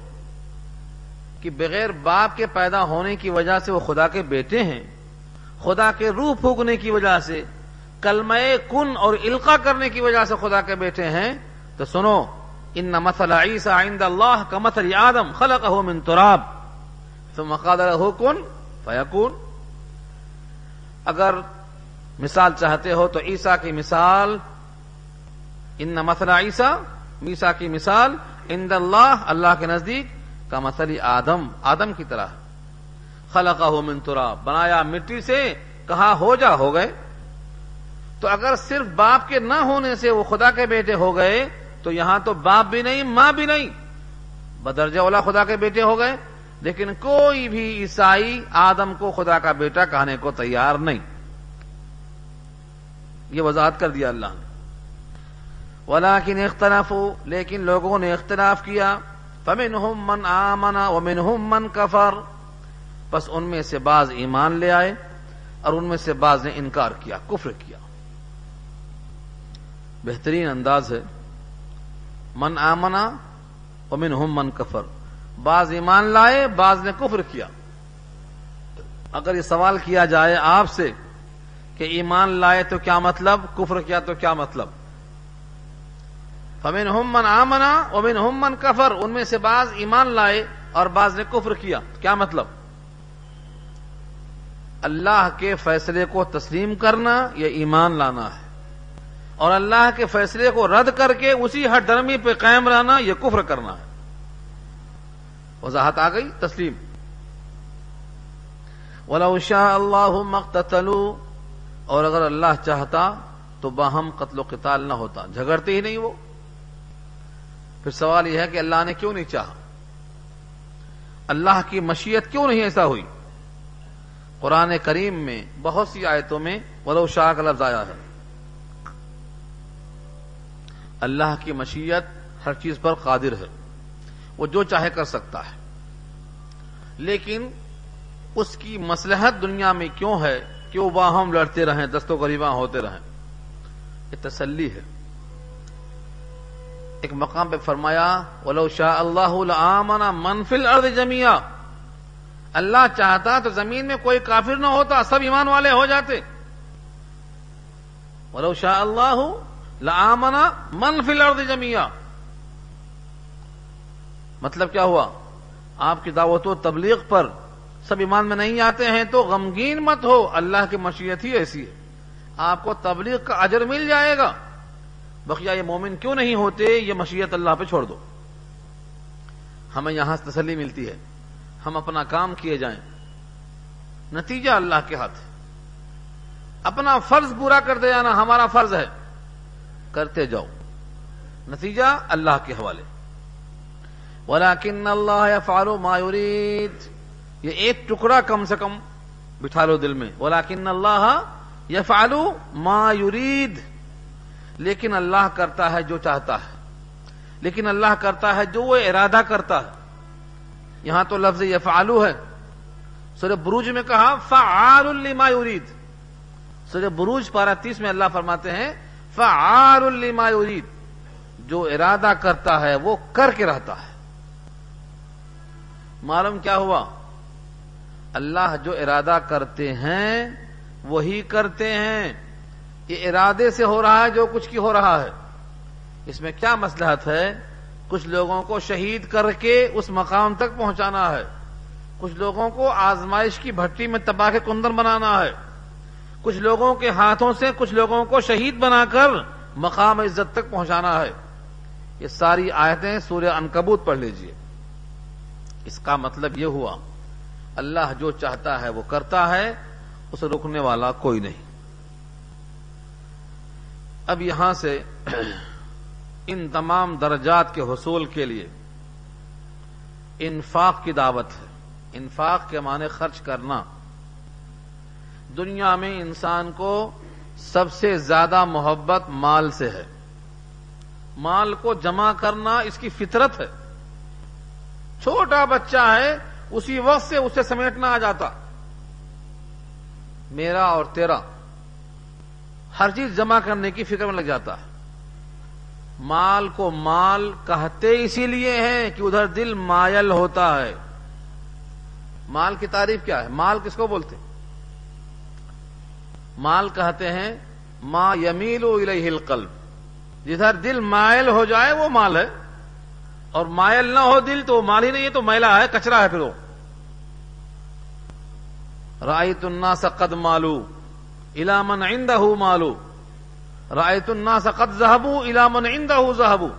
کہ بغیر باپ کے پیدا ہونے کی وجہ سے وہ خدا کے بیٹے ہیں، خدا کے روح پھونکنے کی وجہ سے، کلمہ کن اور القا کرنے کی وجہ سے خدا کے بیٹے ہیں، تو سنو، ان مسل عیسیٰ عند اللہ کا مثل آدم خلق ہو من تراب تو مقادر ہو کن فیکون۔ اگر مثال چاہتے ہو تو عیسیٰ کی مثال، ان مسئلہ عیسیٰ عیسیٰ کی مثال اند اللہ اللہ کے نزدیک، کا مسئلہ آدم آدم کی طرح۔ خلقہ ہو منترا بنایا مٹی سے، کہا ہو جا، ہو گئے۔ تو اگر صرف باپ کے نہ ہونے سے وہ خدا کے بیٹے ہو گئے، تو یہاں تو باپ بھی نہیں، ماں بھی نہیں۔ بدرجہ والا خدا کے بیٹے ہو گئے۔ لیکن کوئی بھی عیسائی آدم کو خدا کا بیٹا کہنے کو تیار نہیں۔ یہ وضاحت کر دیا اللہ نے۔ ولاکن اختلاف ہو لیکن لوگوں نے اختلاف کیا۔ فمن من آمنا ومن من کفر۔ بس ان میں سے بعض ایمان لے آئے اور ان میں سے بعض نے انکار کیا، کفر کیا۔ بہترین انداز ہے۔ من آمنا ومن من کفر۔ بعض ایمان لائے، بعض نے کفر کیا۔ اگر یہ سوال کیا جائے آپ سے کہ ایمان لائے تو کیا مطلب کفر کیا تو کیا مطلب؟ فمن من آمنا ومن من کفر، ان میں سے بعض ایمان لائے اور بعض نے کفر کیا۔ کیا مطلب؟ اللہ کے فیصلے کو تسلیم کرنا یہ ایمان لانا ہے۔ اور اللہ کے فیصلے کو رد کر کے اسی ہر درمی پہ قائم رہنا یہ کفر کرنا ہے۔ وضاحت آ گئی، تسلیم۔ ولو شاء اللہ مقتلو اور اگر اللہ چاہتا تو باہم قتل و قتال نہ ہوتا۔ جھگڑتے ہی نہیں وہ۔ پھر سوال یہ ہے کہ اللہ نے کیوں نہیں چاہا؟ اللہ کی مشیت کیوں نہیں ایسا ہوئی؟ قرآن کریم میں بہت سی آیتوں میں ولو شاہ کا لفظ آیا ہے۔ اللہ کی مشیت ہر چیز پر قادر ہے۔ وہ جو چاہے کر سکتا ہے۔ لیکن اس کی مسلحت دنیا میں کیوں ہے کہ وہ باہم لڑتے رہیں دستوں غریباں ہوتے رہیں؟ یہ تسلی ہے۔ ایک مقام پہ فرمایا، ولو شاہ اللہ منفل ارد جمیا اللہ چاہتا تو زمین میں کوئی کافر نہ ہوتا، سب ایمان والے ہو جاتے۔ ولو شاہ اللہ لآمنا منفل ارد جمیا مطلب کیا ہوا؟ آپ کی دعوت و تبلیغ پر سب ایمان میں نہیں آتے ہیں تو غمگین مت ہو، اللہ کی مشیت ہی ایسی ہے۔ آپ کو تبلیغ کا اجر مل جائے گا۔ بقیہ یہ مومن کیوں نہیں ہوتے؟ یہ مشیت اللہ پہ چھوڑ دو۔ ہمیں یہاں سے تسلی ملتی ہے۔ ہم اپنا کام کیے جائیں۔ نتیجہ اللہ کے ہاتھ اپنا فرض پورا کر دے جانا ہمارا فرض ہے۔ کرتے جاؤ۔ نتیجہ اللہ کے حوالے۔ ولیکن اللہ فارو مایورید یہ ایک ٹکڑا کم سے کم بٹھا لو دل میں۔ ولیکن اللہ یہ فالو مایورید لیکن اللہ کرتا ہے جو چاہتا ہے۔ لیکن اللہ کرتا ہے جو وہ ارادہ کرتا ہے۔ یہاں تو لفظ یہ فعلو ہے۔ سورہ بروج میں کہا، فعال لما یرید سورہ بروج پارا تیس میں اللہ فرماتے ہیں، فعال لما یرید جو ارادہ کرتا ہے، وہ کر کے رہتا ہے۔ معلوم کیا ہوا؟ اللہ جو ارادہ کرتے ہیں، وہی کرتے ہیں۔ یہ ارادے سے ہو رہا ہے جو کچھ کی ہو رہا ہے۔ اس میں کیا مسلحت ہے؟ کچھ لوگوں کو شہید کر کے اس مقام تک پہنچانا ہے۔ کچھ لوگوں کو آزمائش کی بھٹی میں تباہ کے کندر بنانا ہے۔ کچھ لوگوں کے ہاتھوں سے کچھ لوگوں کو شہید بنا کر مقام عزت تک پہنچانا ہے۔ یہ ساری آیتیں سوریہ انکبوت پڑھ لیجیے۔ اس کا مطلب یہ ہوا، اللہ جو چاہتا ہے وہ کرتا ہے اسے رکنے والا کوئی نہیں۔ اب یہاں سے ان تمام درجات کے حصول کے لیے انفاق کی دعوت ہے۔ انفاق کے معنی خرچ کرنا۔ دنیا میں انسان کو سب سے زیادہ محبت مال سے ہے۔ مال کو جمع کرنا اس کی فطرت ہے۔ چھوٹا بچہ ہے، اسی وقت سے اسے سمیٹنا آ جاتا۔ میرا اور تیرا۔ ہر چیز جمع کرنے کی فکر میں لگ جاتا۔ ہے مال کو مال کہتے اسی لیے ہیں کہ ادھر دل مائل ہوتا ہے۔ مال کی تعریف کیا ہے؟ مال کس کو بولتے؟ مال کہتے ہیں، ما یمیل الیہ القلب۔ جدھر دل مائل ہو جائے، وہ مال ہے۔ اور مائل نہ ہو دل تو مال ہی نہیں ہے تو میلا ہے، کچرا ہے پھر وہ۔ رائت الناس قد مالو الامن عندہ مالو۔ رائت الناس قد ذهبوا الى من عنده ذهبوا۔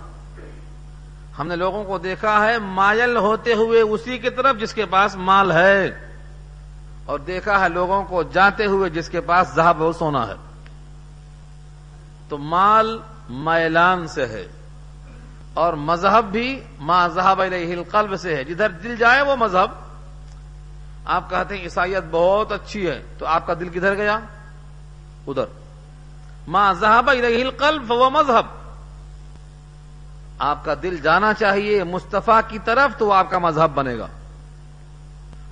ہم نے لوگوں کو دیکھا ہے، مائل ہوتے ہوئے اسی کی طرف جس کے پاس مال ہے۔ اور دیکھا ہے لوگوں کو جاتے ہوئے جس کے پاس ذہب و سونا ہے۔ تو مال میلان سے ہے۔ اور مذہب بھی ما ذہب علیہ القلب سے ہے۔ جدھر دل جائے وہ مذہب۔ آپ کہتے ہیں عیسائیت بہت اچھی ہے، تو آپ کا دل کدھر گیا؟ ادھر۔ ماں ذہب الیہ القلب وہ مذہب۔ آپ کا دل جانا چاہیے مصطفیٰ کی طرف تو آپ کا مذہب بنے گا۔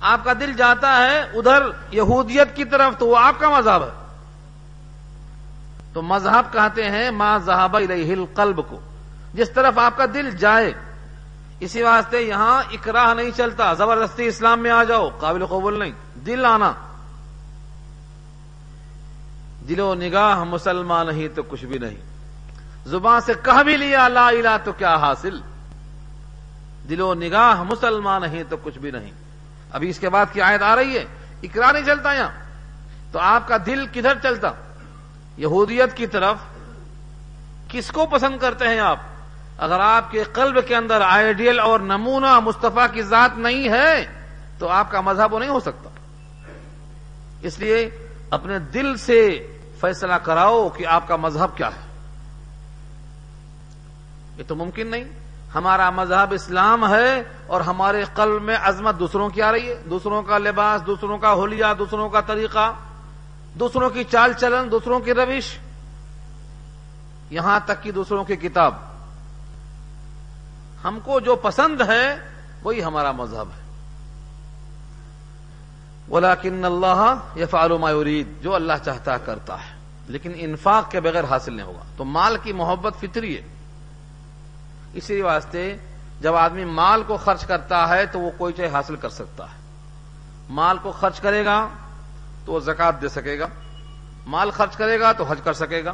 آپ کا دل جاتا ہے ادھر یہودیت کی طرف تو وہ آپ کا مذہب ہے۔ تو مذہب کہتے ہیں ماں ذہب الیہ القلب کو۔ جس طرف آپ کا دل جائے، اسی واسطے یہاں اکراہ نہیں چلتا، زبردستی اسلام میں آ جاؤ، قابل قبول نہیں، دل آنا۔ دل و نگاہ مسلمان نہیں تو کچھ بھی نہیں۔ زبان سے کہہ بھی لیا، لا الہ تو کیا حاصل؟ دل و نگاہ مسلمان نہیں تو کچھ بھی نہیں۔ ابھی اس کے بعد کی آیت آ رہی ہے اقرا نہیں چلتا یہاں۔ تو آپ کا دل کدھر چلتا؟ یہودیت کی طرف۔ کس کو پسند کرتے ہیں آپ؟ اگر آپ کے قلب کے اندر آئیڈیل اور نمونہ مصطفیٰ کی ذات نہیں ہے، تو آپ کا مذہب وہ نہیں ہو سکتا۔ اس لیے اپنے دل سے فیصلہ کراؤ کہ آپ کا مذہب کیا ہے۔ یہ تو ممکن نہیں۔ ہمارا مذہب اسلام ہے اور ہمارے قلب میں عظمت دوسروں کی آ رہی ہے۔ دوسروں کا لباس، دوسروں کا ہولیا دوسروں کا طریقہ، دوسروں کی چال چلن، دوسروں کی روش۔ یہاں تک کہ دوسروں کی کتاب۔ ہم کو جو پسند ہے، وہی ہمارا مذہب ہے۔ ولاکن اللہ یہ فعلوما یرید جو اللہ چاہتا کرتا ہے، لیکن انفاق کے بغیر حاصل نہیں ہوگا۔ تو مال کی محبت فطری ہے۔ اسی واسطے جب آدمی مال کو خرچ کرتا ہے، تو وہ کوئی چیز حاصل کر سکتا ہے۔ مال کو خرچ کرے گا، تو وہ زکات دے سکے گا۔ مال خرچ کرے گا، تو حج کر سکے گا۔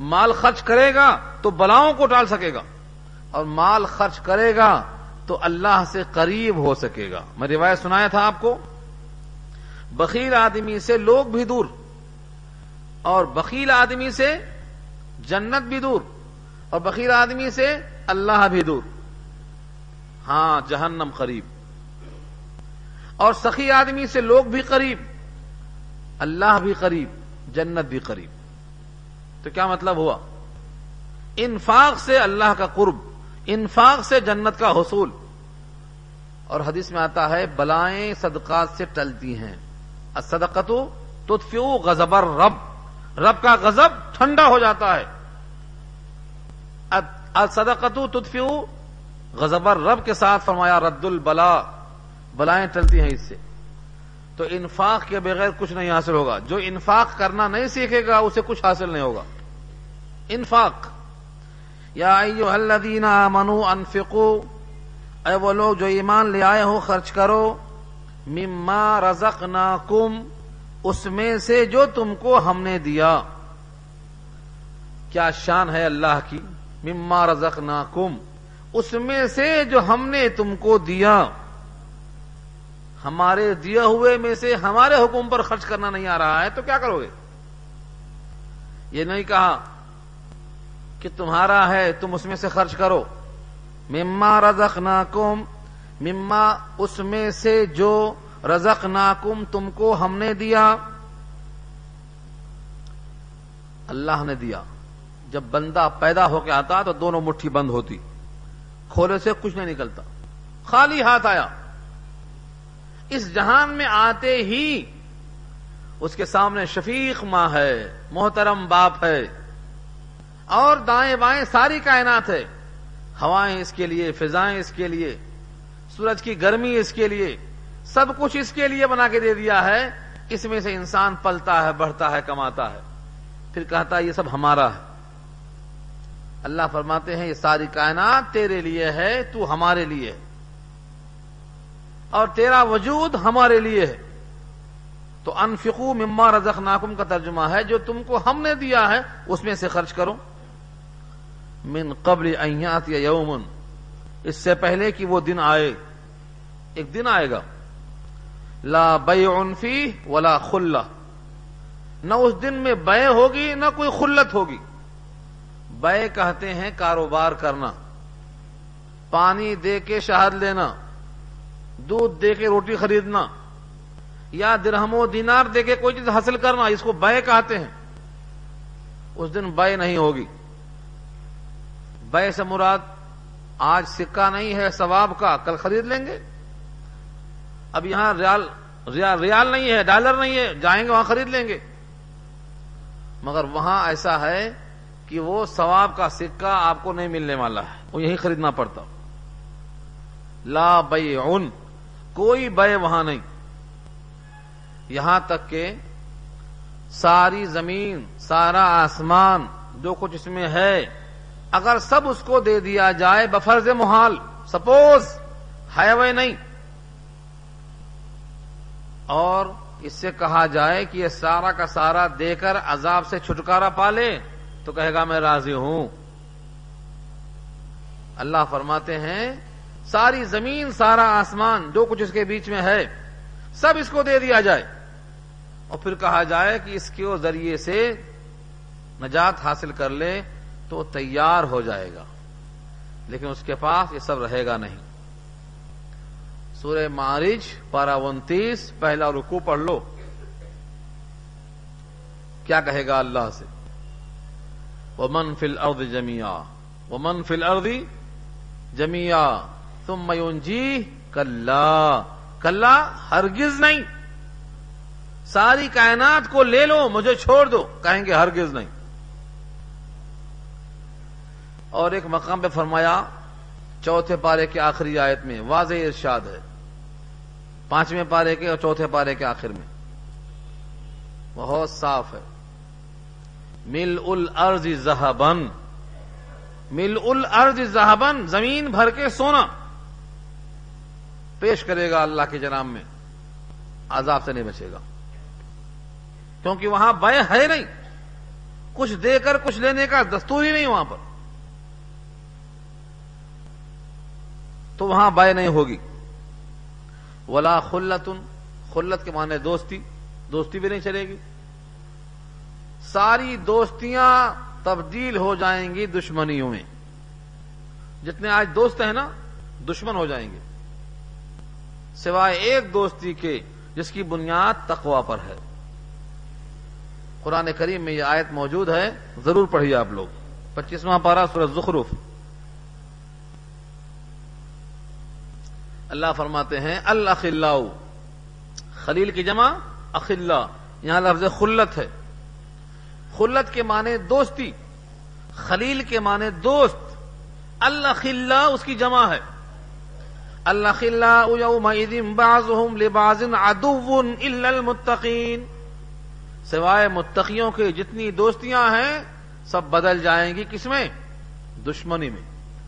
مال خرچ کرے گا، تو بلاؤں کو ٹال سکے گا۔ اور مال خرچ کرے گا تو اللہ سے قریب ہو سکے گا۔ میں روایت سنایا تھا آپ کو؟ بخیل آدمی سے لوگ بھی دور اور بخیل آدمی سے جنت بھی دور اور بخیل آدمی سے اللہ بھی دور۔ ہاں جہنم قریب۔ اور سخی آدمی سے لوگ بھی قریب، اللہ بھی قریب، جنت بھی قریب۔ تو کیا مطلب ہوا؟ انفاق سے اللہ کا قرب۔ انفاق سے جنت کا حصول۔ اور حدیث میں آتا ہے، بلائیں صدقات سے ٹلتی ہیں۔ صدقت تدفیو غزبر رب رب کا غزب ٹھنڈا ہو جاتا ہے۔ صدقت تدفیو غزبر رب کے ساتھ فرمایا، رد البلا بلائیں ٹلتی ہیں اس سے۔ تو انفاق کے بغیر کچھ نہیں حاصل ہوگا۔ جو انفاق کرنا نہیں سیکھے گا، اسے کچھ حاصل نہیں ہوگا۔ انفاق۔ یا ایو الذین آمنو انفقو۔ اے وہ لوگ جو ایمان لے آئے ہو، خرچ کرو۔ مما رزقناکم، اس میں سے جو تم کو ہم نے دیا۔ کیا شان ہے اللہ کی۔ مما رزقناکم، اس میں سے جو ہم نے تم کو دیا۔ ہمارے دیا ہوئے میں سے ہمارے حکم پر خرچ کرنا نہیں آ رہا ہے، تو کیا کرو گے؟ یہ نہیں کہا کہ تمہارا ہے، تم اس میں سے خرچ کرو۔ مما رزق ناکم مما اس میں سے جو رزق ناکم تم کو ہم نے دیا۔ اللہ نے دیا۔ جب بندہ پیدا ہو کے آتا تو دونوں مٹھی بند ہوتی۔ کھولے سے کچھ نہیں نکلتا۔ خالی ہاتھ آیا۔ اس جہان میں آتے ہی اس کے سامنے شفیق ماں ہے، محترم باپ ہے۔ اور دائیں بائیں ساری کائنات ہے۔ ہوائیں اس کے لیے، فضائیں اس کے لیے۔ سورج کی گرمی اس کے لیے۔ سب کچھ اس کے لیے بنا کے دے دیا ہے۔ اس میں سے انسان پلتا ہے، بڑھتا ہے، کماتا ہے۔ پھر کہتا ہے، یہ سب ہمارا ہے۔ اللہ فرماتے ہیں، یہ ساری کائنات تیرے لیے ہے، تو ہمارے لیے۔ ہے اور تیرا وجود ہمارے لیے ہے۔ تو انفقو مما رزق ناکم کا ترجمہ ہے، جو تم کو ہم نے دیا ہے، اس میں سے خرچ کرو۔ من قبل ایات یا یومن۔ اس سے پہلے کہ وہ دن آئے۔ ایک دن آئے گا۔ لا بے فی ولا خلا نہ اس دن میں بے ہوگی، نہ کوئی خلت ہوگی۔ بے کہتے ہیں کاروبار کرنا۔ پانی دے کے شہد لینا۔ دودھ دے کے روٹی خریدنا۔ یا درہم و دینار دے کے کوئی چیز حاصل کرنا۔ اس کو بے کہتے ہیں۔ اس دن بے نہیں ہوگی۔ بے سے مراد آج سکہ نہیں ہے ثواب کا، کل خرید لیں گے۔ اب یہاں ریال ریال نہیں ہے، ڈالر نہیں ہے، جائیں گے وہاں خرید لیں گے۔ مگر وہاں ایسا ہے کہ وہ ثواب کا سکہ آپ کو نہیں ملنے والا ہے، وہ یہی خریدنا پڑتا۔ لا بے کوئی بے وہاں نہیں۔ یہاں تک کہ ساری زمین، سارا آسمان جو کچھ اس میں ہے اگر سب اس کو دے دیا جائے بفرز محال، سپوز ہے وہ نہیں۔ اور اس سے کہا جائے کہ یہ سارا کا سارا دے کر عذاب سے چھٹکارا پالے، تو کہے گا میں راضی ہوں۔ اللہ فرماتے ہیں، ساری زمین، سارا آسمان، جو کچھ اس کے بیچ میں ہے، سب اس کو دے دیا جائے۔ اور پھر کہا جائے کہ اس کے ذریعے سے نجات حاصل کر لے۔ تو تیار ہو جائے گا۔ لیکن اس کے پاس یہ سب رہے گا نہیں۔ سورہ معارج پارا انتیس، پہلا رکو پڑھ لو۔ کیا کہے گا اللہ سے؟ وہ من فل ارد جمیا وہ من فل اردی جمیا تم میون جی کل کل ہرگز نہیں۔ ساری کائنات کو لے لو، مجھے چھوڑ دو۔ کہیں گے ہرگز نہیں۔ اور ایک مقام پہ فرمایا، چوتھے پارے کے آخری آیت میں واضح ارشاد ہے۔ پانچویں پارے کے اور چوتھے پارے کے آخر میں۔ بہت صاف ہے۔ مل ال ارض زہبن مل ال ارض زہبن زمین بھر کے سونا۔ پیش کرے گا اللہ کے جناب میں۔ عذاب سے نہیں بچے گا۔ کیونکہ وہاں بے ہے نہیں۔ کچھ دے کر، کچھ لینے کا دستور ہی نہیں وہاں پر۔ تو وہاں بے نہیں ہوگی۔ ولا خلتن خلت کے معنی دوستی دوستی بھی نہیں چلے گی۔ ساری دوستیاں تبدیل ہو جائیں گی دشمنیوں میں۔ جتنے آج دوست ہیں نا، دشمن ہو جائیں گے۔ سوائے ایک دوستی کے، جس کی بنیاد تقوا پر ہے۔ قرآن کریم میں یہ آیت موجود ہے، ضرور پڑھیے آپ لوگ۔ پچیسواں پارا سورج زخرف۔ اللہ فرماتے ہیں اللہ خلیل کی جمع اخلا یہاں لفظ خلت ہے۔ خلت کے معنی دوستی، خلیل کے معنی دوست. اللہ خلا اس کی جمع ہے۔ اللہ خلا باز لبازن ادو المتقین۔ سوائے متقیوں کے جتنی دوستیاں ہیں، سب بدل جائیں گی کس میں؟ دشمنی میں۔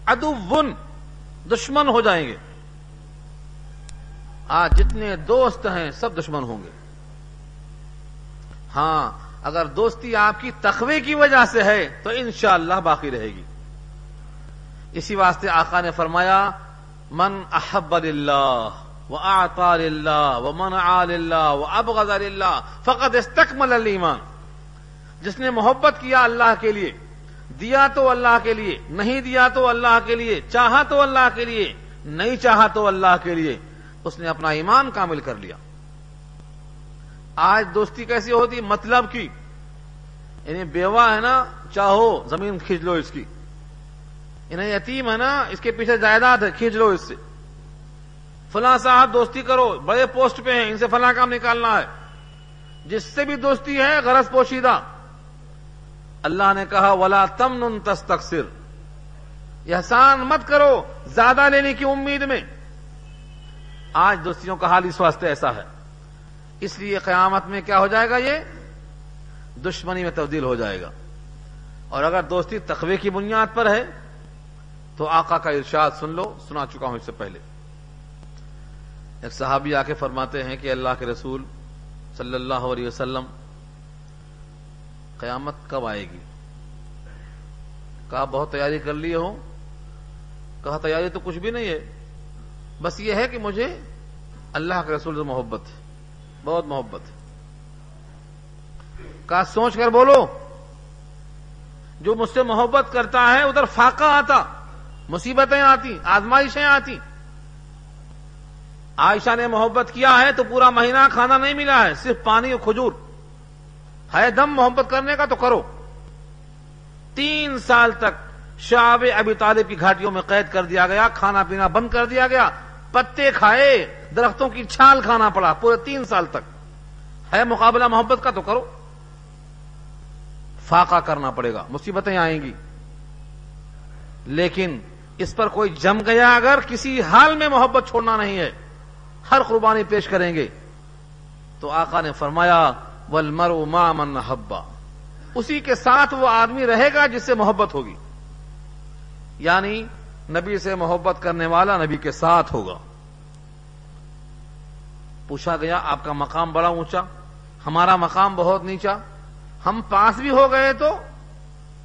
ادو دشمن ہو جائیں گے۔ آج جتنے دوست ہیں، سب دشمن ہوں گے۔ ہاں اگر دوستی آپ کی تخوے کی وجہ سے ہے، تو انشاءاللہ اللہ باقی رہے گی۔ اسی واسطے آقا نے فرمایا، من احب اللہ وہ آطار اللہ وہ من اللہ وہ اب غزار اللہ فقط استقمل المان جس نے محبت کیا اللہ کے لیے، دیا تو اللہ کے لیے، نہیں دیا تو اللہ کے لیے، چاہا تو اللہ کے لیے، نہیں چاہا تو اللہ کے لیے۔ اس نے اپنا ایمان کامل کر لیا۔ آج دوستی کیسی ہوتی؟ مطلب کی۔ یعنی بیوہ ہے نا، چاہو زمین کھینچ لو اس کی۔ انہیں یتیم ہے نا، اس کے پیچھے جائیداد ہے، کھینچ لو اس سے۔ فلاں صاحب دوستی کرو، بڑے پوسٹ پہ ہیں، ان سے فلاں کام نکالنا ہے۔ جس سے بھی دوستی ہے، غرض پوشیدہ۔ اللہ نے کہا، ولا تم تستقصر۔ احسان مت کرو، زیادہ لینے کی امید میں۔ آج دوستیوں کا حال اس واسطے ایسا ہے۔ اس لیے قیامت میں کیا ہو جائے گا یہ؟ دشمنی میں تبدیل ہو جائے گا۔ اور اگر دوستی تخوے کی بنیاد پر ہے، تو آقا کا ارشاد سن لو، سنا چکا ہوں اس سے پہلے۔ ایک صحابی آ کے فرماتے ہیں کہ اللہ کے رسول صلی اللہ علیہ وسلم قیامت کب آئے گی؟ کہا، بہت تیاری کر لیے ہو۔ کہا، تیاری تو کچھ بھی نہیں ہے۔ بس یہ ہے کہ مجھے اللہ کے رسول سے محبت ہے، بہت محبت ہے۔ کہا، سوچ کر بولو، جو مجھ سے محبت کرتا ہے، ادھر فاقہ آتا، مصیبتیں آتی، آزمائشیں آتی۔ عائشہ نے محبت کیا ہے تو پورا مہینہ کھانا نہیں ملا ہے، صرف پانی اور کھجور۔ ہے دم محبت کرنے کا تو کرو۔ تین سال تک شعب ابی طالب کی گھاٹیوں میں قید کر دیا گیا، کھانا پینا بند کر دیا گیا۔ پتے کھائے، درختوں کی چھال کھانا پڑا، پورے تین سال تک۔ ہے مقابلہ محبت کا تو کرو۔ فاقہ کرنا پڑے گا، مصیبتیں آئیں گی۔ لیکن اس پر کوئی جم گیا اگر کسی حال میں محبت چھوڑنا نہیں ہے، ہر قربانی پیش کریں گے۔ تو آقا نے فرمایا ول مرو مامن حبا اسی کے ساتھ وہ آدمی رہے گا جس سے محبت ہوگی۔ یعنی نبی سے محبت کرنے والا نبی کے ساتھ ہوگا۔ پوچھا گیا، آپ کا مقام بڑا اونچا، ہمارا مقام بہت نیچا، ہم پاس بھی ہو گئے تو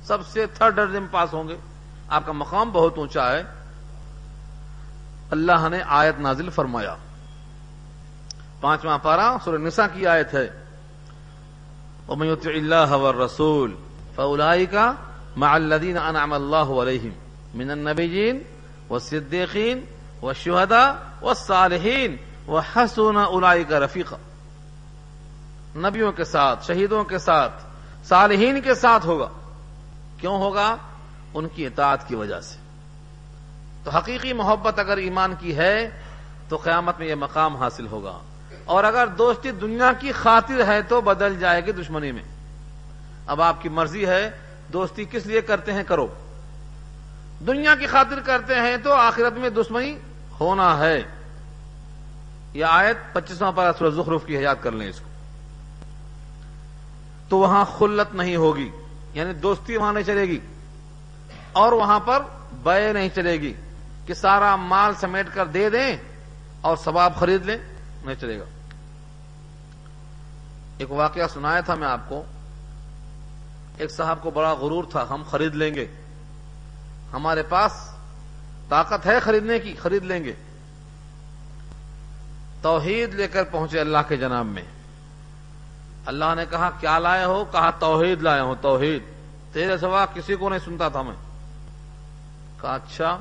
سب سے تھرڈ درجے پاس ہوں گے۔ آپ کا مقام بہت اونچا ہے۔ اللہ نے آیت نازل فرمایا۔ پانچواں پارا سورہ نسا کی آیت ہے۔ ومن يطع الله والرسول فاولئك مع الذين انعم الله عليهم من النبيين والصديقين والشهداء والصالحين وحسن اولئك رفيقا. نبیوں کے ساتھ، شہیدوں کے ساتھ، صالحین کے ساتھ ہوگا۔ کیوں ہوگا؟ ان کی اطاعت کی وجہ سے۔ تو حقیقی محبت اگر ایمان کی ہے، تو قیامت میں یہ مقام حاصل ہوگا۔ اور اگر دوستی دنیا کی خاطر ہے، تو بدل جائے گی دشمنی میں۔ اب آپ کی مرضی ہے، دوستی کس لیے کرتے ہیں؟ کرو۔ دنیا کی خاطر کرتے ہیں تو آخرت میں دشمنی ہونا ہے۔ یہ آیت پچیسواں پر زخرف کی حیات کر لیں اس کو۔ تو وہاں خلت نہیں ہوگی یعنی دوستی وہاں نہیں چلے گی، اور وہاں پر بے نہیں چلے گی کہ سارا مال سمیٹ کر دے دیں اور ثواب خرید لیں، نہیں چلے گا۔ ایک واقعہ سنایا تھا میں آپ کو۔ ایک صاحب کو بڑا غرور تھا، ہم خرید لیں گے۔ ہمارے پاس طاقت ہے خریدنے کی، خرید لیں گے۔ توحید لے کر پہنچے اللہ کے جناب میں۔ اللہ نے کہا، کیا لائے ہو؟ کہا، توحید لائے ہو توحید۔ تیرے سوا کسی کو نہیں سنتا تھا میں۔ کہا اچھا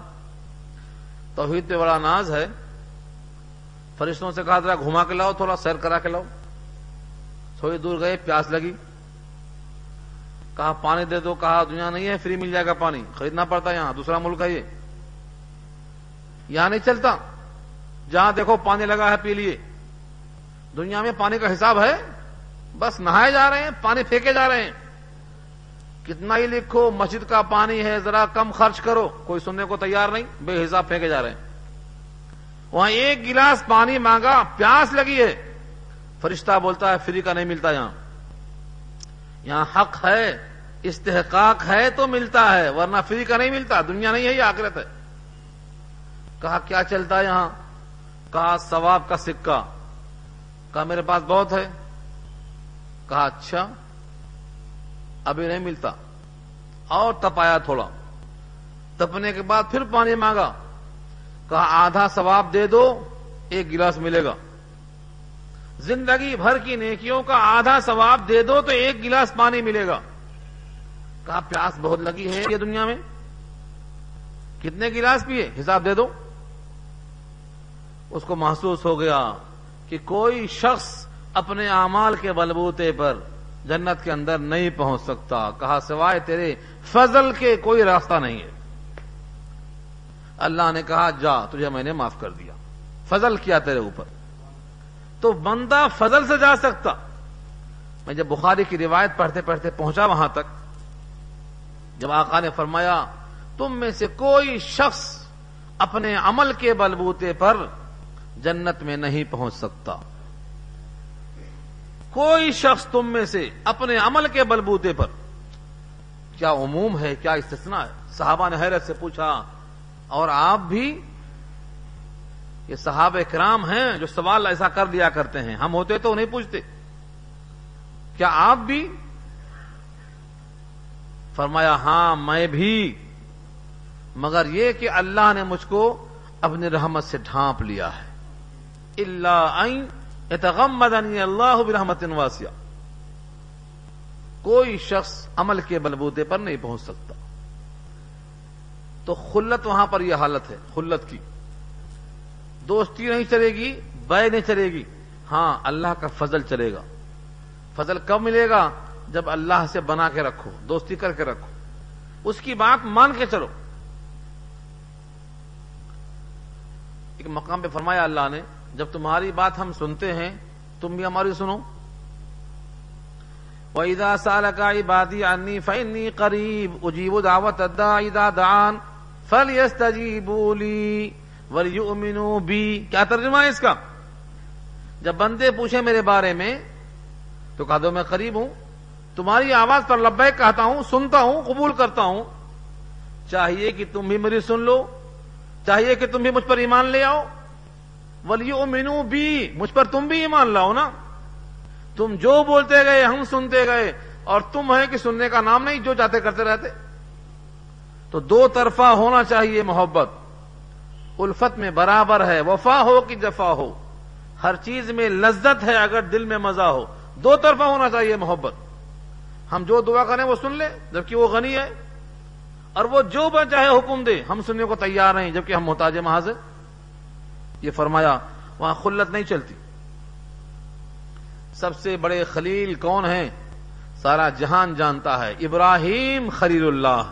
توحید پہ بڑا ناز ہے۔ فرشتوں سے کہا، ذرا گھما کے لاؤ، تھوڑا سیر کرا کے لاؤ۔ تھوڑی دور گئے، پیاس لگی۔ کہا پانی دے دو، کہا دنیا نہیں ہے، فری مل جائے گا پانی۔ خریدنا پڑتا یہاں، دوسرا ملک ہے یہ۔ یہاں نہیں چلتا۔ جہاں دیکھو پانی لگا ہے پی لیے۔ دنیا میں پانی کا حساب ہے۔ بس نہائے جا رہے ہیں، پانی پھینکے جا رہے ہیں۔ کتنا ہی لکھو، مسجد کا پانی ہے، ذرا کم خرچ کرو۔ کوئی سننے کو تیار نہیں، بے حساب پھینکے جا رہے ہیں۔ وہاں ایک گلاس پانی مانگا، پیاس لگی ہے۔ فرشتہ بولتا ہے، فری کا نہیں ملتا یہاں۔ یہاں حق ہے، استحقاق ہے تو ملتا ہے، ورنہ فری کا نہیں ملتا، دنیا نہیں ہے، یہ آخرت ہے۔ کہا کیا چلتا ہے یہاں؟ کہا ثواب کا سکہ۔ کہا میرے پاس بہت ہے۔ کہا اچھا ابھی نہیں ملتا۔ اور تپایا تھوڑا۔ تپنے کے بعد پھر پانی مانگا۔ کہا آدھا ثواب دے دو، ایک گلاس ملے گا۔ زندگی بھر کی نیکیوں کا آدھا ثواب دے دو تو ایک گلاس پانی ملے گا۔ کہا، پیاس بہت لگی ہے یہ دنیا میں۔ کتنے گلاس پیے؟ حساب دے دو۔ اس کو محسوس ہو گیا کہ کوئی شخص اپنے اعمال کے بلبوتے پر جنت کے اندر نہیں پہنچ سکتا۔ کہا، سوائے تیرے فضل کے کوئی راستہ نہیں ہے۔ اللہ نے کہا، جا، تجھے میں نے معاف کر دیا۔ فضل کیا تیرے اوپر۔ تو بندہ فضل سے جا سکتا۔ میں جب بخاری کی روایت پڑھتے پڑھتے پہنچا وہاں تک، جب آقا نے فرمایا، تم میں سے کوئی شخص اپنے عمل کے بلبوتے پر جنت میں نہیں پہنچ سکتا۔ کوئی شخص تم میں سے اپنے عمل کے بلبوتے پر۔ کیا عموم ہے؟ کیا استثناء ہے؟ صحابہ نے حیرت سے پوچھا، اور آپ بھی یہ صحاب کرام ہیں جو سوال ایسا کر دیا کرتے ہیں۔ ہم ہوتے تو نہیں پوچھتے۔ کیا آپ بھی؟ فرمایا ہاں میں بھی۔ مگر یہ کہ اللہ نے مجھ کو اپنی رحمت سے ڈھانپ لیا ہے۔ اللہ اتغم مدنی اللہ برحمت واسیہ کوئی شخص عمل کے بلبوتے پر نہیں پہنچ سکتا۔ تو خلت وہاں پر یہ حالت ہے، خلت کی۔ دوستی نہیں چلے گی، بے نہیں چلے گی۔ ہاں اللہ کا فضل چلے گا۔ فضل کب ملے گا؟ جب اللہ سے بنا کے رکھو، دوستی کر کے رکھو۔ اس کی بات مان کے چلو۔ ایک مقام پہ فرمایا اللہ نے، جب تمہاری بات ہم سنتے ہیں، تم بھی ہماری سنو۔ وَإِذَا سَأَلَكَ عِبَادِي عَنِّي فَإِنِّي قَرِيبٌ أُجِيبُ دَعْوَةَ الدَّاعِ إِذَا دَعَانِ فَلْيَسْتَجِيبُوا لِي۔ وَلْيُؤْمِنُوا بِي۔ کیا ترجمہ ہے اس کا؟ جب بندے پوچھیں میرے بارے میں، تو کہا دو میں قریب ہوں، تمہاری آواز پر لبیک کہتا ہوں، سنتا ہوں، قبول کرتا ہوں۔ چاہیے کہ تم بھی میری سن لو، چاہیے کہ تم بھی مجھ پر ایمان لے آؤ۔ ولیؤمنوا بی مجھ پر تم بھی ایمان لاؤ نا۔ تم جو بولتے گئے، ہم سنتے گئے، اور تم ہے کہ سننے کا نام نہیں، جو چاہتے کرتے رہتے۔ تو دو طرفہ ہونا چاہیے محبت۔ الفت میں برابر ہے، وفا ہو کہ جفا ہو۔ ہر چیز میں لذت ہے اگر دل میں مزہ ہو۔ دو طرفہ ہونا چاہیے محبت۔ ہم جو دعا کریں وہ سن لیں، جبکہ وہ غنی ہے۔ اور وہ جو بن چاہے حکم دے، ہم سننے کو تیار ہیں، جبکہ ہم محتاج محاذ ہیں یہ فرمایا، وہاں خلت نہیں چلتی۔ سب سے بڑے خلیل کون ہیں؟ سارا جہان جانتا ہے، ابراہیم خلیل اللہ۔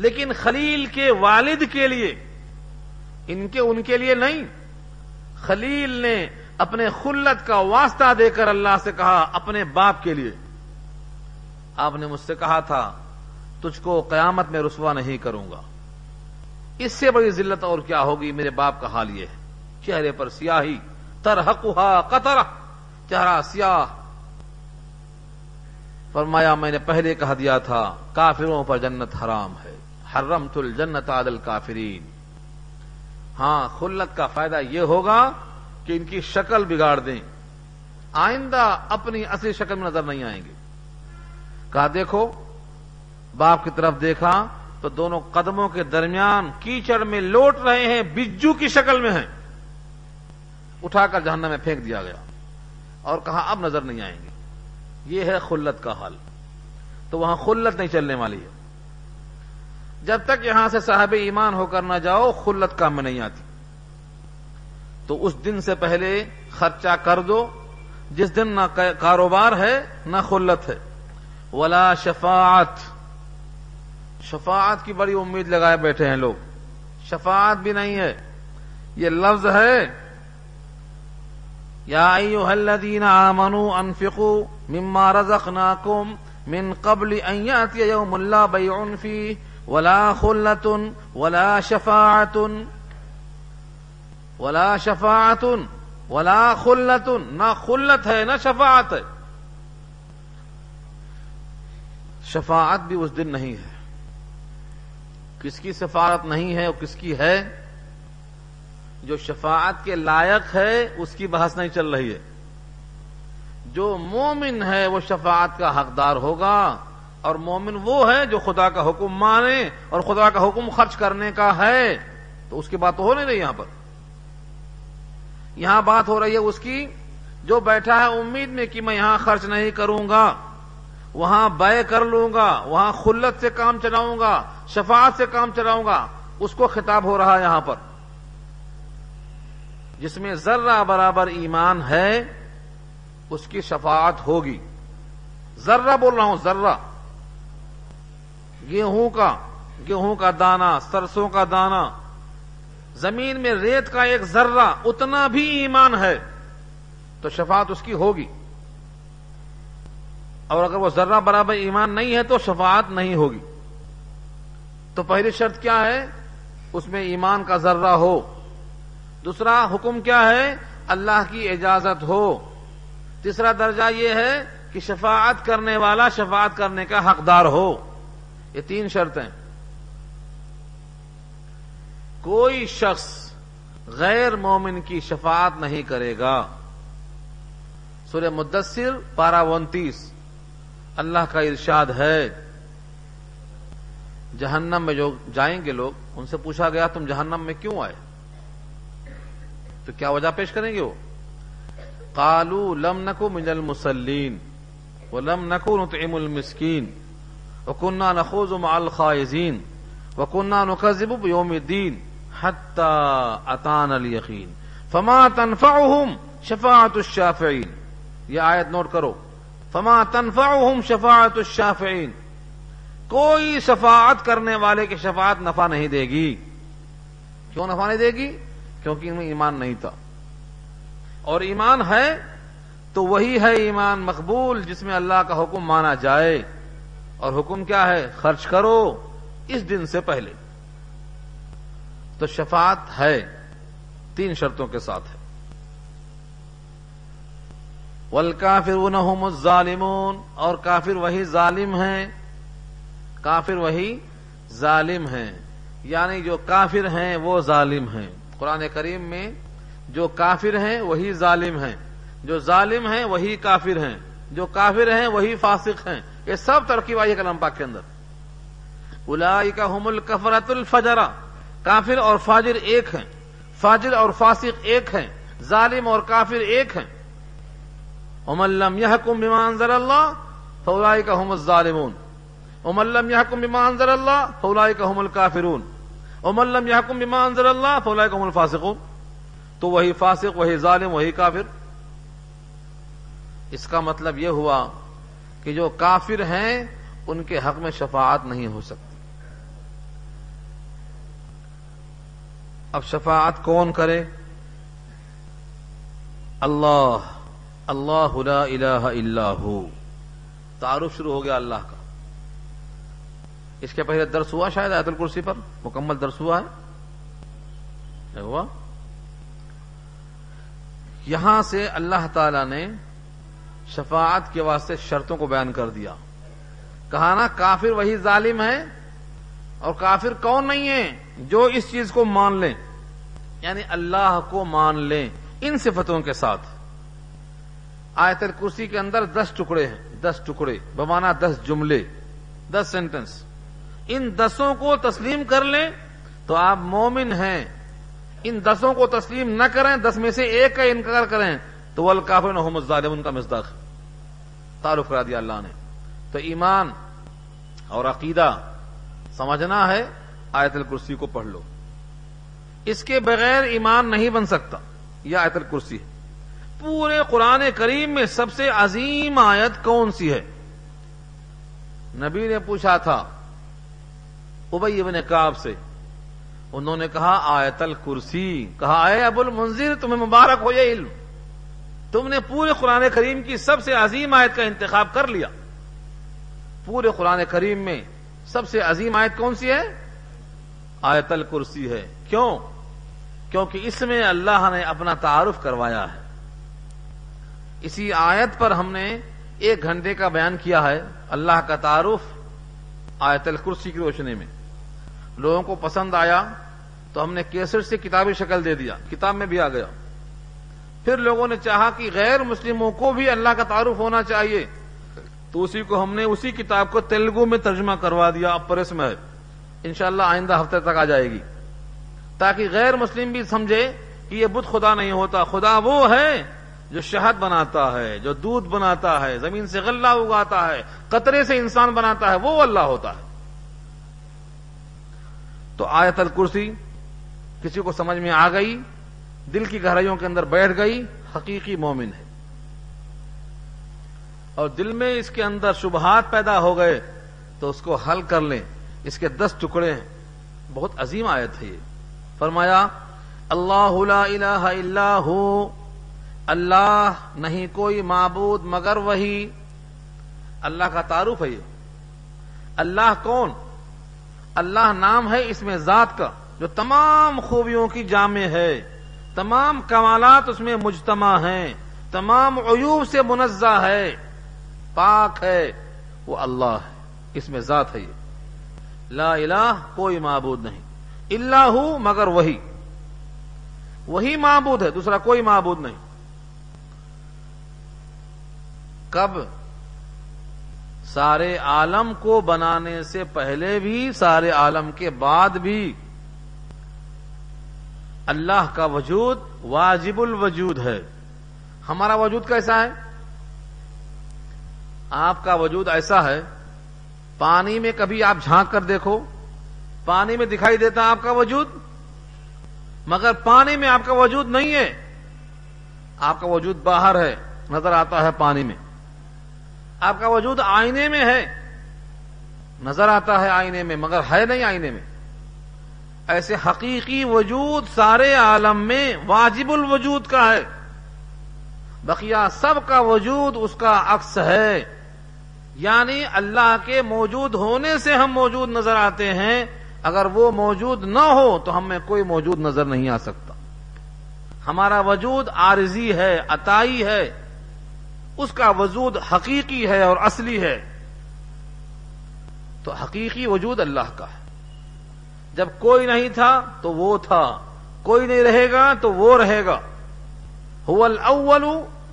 لیکن خلیل کے والد کے لیے، ان کے ان کے لیے نہیں۔ خلیل نے اپنے خلت کا واسطہ دے کر اللہ سے کہا، اپنے باپ کے لیے۔ آپ نے مجھ سے کہا تھا، تجھ کو قیامت میں رسوا نہیں کروں گا۔ اس سے بڑی ذلت اور کیا ہوگی؟ میرے باپ کا حال یہ ہے۔ چہرے پر سیاہی ترحقہ قطر چہرہ سیاہ۔ فرمایا، میں نے پہلے کہا دیا تھا، کافروں پر جنت حرام ہے۔ حرم تل جنت عادل کافرین ہاں خلت کا فائدہ یہ ہوگا کہ ان کی شکل بگاڑ دیں۔ آئندہ اپنی اصلی شکل میں نظر نہیں آئیں گے۔ کہا، دیکھو، باپ کی طرف دیکھا تو دونوں قدموں کے درمیان کیچڑ میں لوٹ رہے ہیں، بجو کی شکل میں ہیں۔ اٹھا کر جہنم میں پھینک دیا گیا۔ اور کہا، اب نظر نہیں آئیں گے۔ یہ ہے خلت کا حال تو وہاں خلت نہیں چلنے والی ہے۔ جب تک یہاں سے صاحب ایمان ہو کر نہ جاؤ، خلت کام میں نہیں آتی۔ تو اس دن سے پہلے خرچہ کر دو۔ جس دن نہ کاروبار ہے، نہ خلت ہے۔ ولا شفاعت۔ شفاعت کی بڑی امید لگائے بیٹھے ہیں لوگ۔ شفاعت بھی نہیں ہے۔ یہ لفظ ہے، یا ایوہ الذین آمنوا انفقوا مما رزقناکم من قبل ان یاتی یوم اللہ بیع فیہ۔ ولا خلت ولا شفاعت ولا شفاعت ولا خلت نہ خلت ہے، نہ شفاعت ہے۔ شفاعت بھی اس دن نہیں ہے۔ کس کی سفارت نہیں ہے اور کس کی ہے؟ جو شفاعت کے لائق ہے، اس کی بحث نہیں چل رہی ہے۔ جو مومن ہے، وہ شفاعت کا حقدار ہوگا۔ اور مومن وہ ہے جو خدا کا حکم مانے اور خدا کا حکم خرچ کرنے کا ہے، تو اس کی بات تو ہو نہیں رہی یہاں پر۔ یہاں بات ہو رہی ہے اس کی، جو بیٹھا ہے امید میں کہ میں یہاں خرچ نہیں کروں گا، وہاں بے کر لوں گا، وہاں خلت سے کام چلاؤں گا، شفاعت سے کام چلاؤں گا، اس کو خطاب ہو رہا ہے یہاں پر۔ جس میں ذرہ برابر ایمان ہے، اس کی شفاعت ہوگی۔ ذرہ بول رہا ہوں، ذرہ۔ گیہوں کا گیہوں کا دانا سرسوں کا دانا زمین میں ریت کا ایک ذرہ اتنا بھی ایمان ہے، تو شفاعت اس کی ہوگی۔ اور اگر وہ ذرہ برابر ایمان نہیں ہے تو شفاعت نہیں ہوگی۔ تو پہلی شرط کیا ہے؟ اس میں ایمان کا ذرہ ہو۔ دوسرا حکم کیا ہے؟ اللہ کی اجازت ہو۔ تیسرا درجہ یہ ہے کہ شفاعت کرنے والا شفاعت کرنے کا حقدار ہو۔ یہ تین شرطیں۔ کوئی شخص غیر مومن کی شفاعت نہیں کرے گا۔ سورہ مدثر پارا انتیس۔ اللہ کا ارشاد ہے۔ جہنم میں جو جائیں گے لوگ، ان سے پوچھا گیا، تم جہنم میں کیوں آئے؟ تو کیا وجہ پیش کریں گے وہ؟ کالو لم نکو من المسلین وہ لم نکو نطعم المسکین۔ وکنہ نخوز مع الخائزین وکنہ نقذب بیوم الدین حتی اتان الیقین فما تنفعهم شفاعت الشافعین یہ آیت نوٹ کرو فما تنفعهم شفاعت الشافعین کوئی شفاعت کرنے والے کی شفاعت نفع نہیں دے گی کیوں نفع نہیں دے گی کیونکہ ان میں ایمان نہیں تھا اور ایمان ہے تو وہی ہے ایمان مقبول جس میں اللہ کا حکم مانا جائے اور حکم کیا ہے؟ خرچ کرو اس دن سے پہلے۔ تو شفاعت ہے، تین شرطوں کے ساتھ ہے۔ ول کافر الظالمون، اور کافر وہی ظالم ہیں۔ کافر وہی ظالم ہیں۔ یعنی جو کافر ہیں وہ ظالم ہیں۔ قرآن کریم میں جو کافر ہیں وہی ظالم ہیں۔ جو ظالم ہیں وہی کافر ہیں۔ جو کافر ہیں وہی فاسق ہیں۔ یہ سب ترقی وائی کلام پاک کے اندر۔ الائی کا الکفرت الفجرا کافر اور فاجر ایک ہیں۔ فاجر اور فاسق ایک ہیں۔ ظالم اور کافر ایک ہیں۔ املم یہ حکم بیمان ضر اللہ فولائی کا ہم ظالمون املم یحکم بما انزل اللہ فولائی کا ہم الکافرون۔ املم یحکم بما انزل اللہ فولائی کا الفاسقون۔ تو وہی فاسق، وہی ظالم، وہی کافر۔ اس کا مطلب یہ ہوا کہ جو کافر ہیں، ان کے حق میں شفاعت نہیں ہو سکتی۔ اب شفاعت کون کرے؟ اللہ۔ اللہ لا الہ الا ہو۔ تعارف شروع ہو گیا اللہ کا۔ اس کے پہلے درس ہوا شاید آیت الکرسی پر؟ مکمل درس ہوا ہے۔ ہوا؟ یہاں سے اللہ تعالی نے شفاعت کے واسطے شرطوں کو بیان کر دیا۔ کہا نا، کافر وہی ظالم ہے اور کافر کون نہیں ہے جو اس چیز کو مان لیں۔ یعنی اللہ کو مان لیں ان صفتوں کے ساتھ۔ آیت الکرسی کے اندر دس ٹکڑے ہیں، دس ٹکڑے۔ بمانا دس جملے، دس سینٹنس ان دسوں کو تسلیم کر لیں تو آپ مومن ہیں۔ ان دسوں کو تسلیم نہ کریں، دس میں سے ایک کا انکار کریں۔ تو وہ الکافر محمد ظالم ان کا مزداق تعارف کرا دیا اللہ نے۔ تو ایمان اور عقیدہ سمجھنا ہے، آیت الکرسی کو پڑھ لو۔ اس کے بغیر ایمان نہیں بن سکتا، یہ آیت الکرسی ہے۔ پورے قرآن کریم میں سب سے عظیم آیت کون سی ہے؟ نبی نے پوچھا تھا ابئی ابن کاب سے۔ انہوں نے کہا، آیت الکرسی۔ کہا، اے ابو المنظر تمہیں مبارک ہو یہ علم۔ تم نے پورے قرآن کریم کی سب سے عظیم آیت کا انتخاب کر لیا۔ پورے قرآن کریم میں سب سے عظیم آیت کون سی ہے؟ آیت الکرسی ہے۔ کیوں؟ کیونکہ اس میں اللہ نے اپنا تعارف کروایا ہے۔ اسی آیت پر ہم نے ایک گھنٹے کا بیان کیا ہے اللہ کا تعارف آیت الکرسی کی روشنی میں۔ لوگوں کو پسند آیا تو ہم نے کیسٹ سے کتابی شکل دے دیا۔ کتاب میں بھی آ گیا۔ پھر لوگوں نے چاہا کہ غیر مسلموں کو بھی اللہ کا تعارف ہونا چاہیے۔ تو اسی کو ہم نے اسی کتاب کو تیلگو میں ترجمہ کروا دیا، اب پریس میں انشاءاللہ آئندہ ہفتے تک آ جائے گی۔ تاکہ غیر مسلم بھی سمجھے کہ یہ بدھ خدا نہیں ہوتا، خدا وہ ہے جو شہد بناتا ہے، جو دودھ بناتا ہے، زمین سے غلہ اگاتا ہے، قطرے سے انسان بناتا ہے، وہ اللہ ہوتا ہے۔ تو آیت الکرسی کسی کو سمجھ میں آ گئی؟ دل کی گہرائیوں کے اندر بیٹھ گئی، حقیقی مومن ہے۔ اور دل میں اس کے اندر شبہات پیدا ہو گئے تو اس کو حل کر لیں۔ اس کے دس ٹکڑے ہیں۔ بہت عظیم آیت ہے یہ۔ فرمایا، اللہ لا الہ الا ہو، اللہ نہیں کوئی معبود مگر وہی۔ اللہ کا تعارف ہے یہ۔ اللہ کون؟ اللہ نام ہے اس میں ذات کا، جو تمام خوبیوں کی جامع ہے۔ تمام کمالات اس میں مجتمع ہیں، تمام عیوب سے منزہ ہے، پاک ہے، وہ اللہ ہے، اس میں ذات ہے یہ۔ لا الہ کوئی معبود نہیں اللہ ہوں مگر وہی۔ وہی معبود ہے، دوسرا کوئی معبود نہیں۔ کب؟ سارے عالم کو بنانے سے پہلے بھی، سارے عالم کے بعد بھی۔ اللہ کا وجود واجب الوجود ہے۔ ہمارا وجود کیسا ہے؟ آپ کا وجود ایسا ہے، پانی میں کبھی آپ جھانک کر دیکھو، پانی میں دکھائی دیتا آپ کا وجود، مگر پانی میں آپ کا وجود نہیں ہے۔ آپ کا وجود باہر ہے، نظر آتا ہے پانی میں۔ آپ کا وجود آئینے میں ہے، نظر آتا ہے آئینے میں، مگر ہے نہیں آئینے میں۔ ایسے حقیقی وجود سارے عالم میں واجب الوجود کا ہے۔ بقیہ سب کا وجود اس کا عکس ہے۔ یعنی اللہ کے موجود ہونے سے ہم موجود نظر آتے ہیں۔ اگر وہ موجود نہ ہو تو ہمیں کوئی موجود نظر نہیں آ سکتا۔ ہمارا وجود عارضی ہے، عطائی ہے۔ اس کا وجود حقیقی ہے اور اصلی ہے۔ تو حقیقی وجود اللہ کا ہے۔ جب کوئی نہیں تھا تو وہ تھا، کوئی نہیں رہے گا تو وہ رہے گا۔ الاول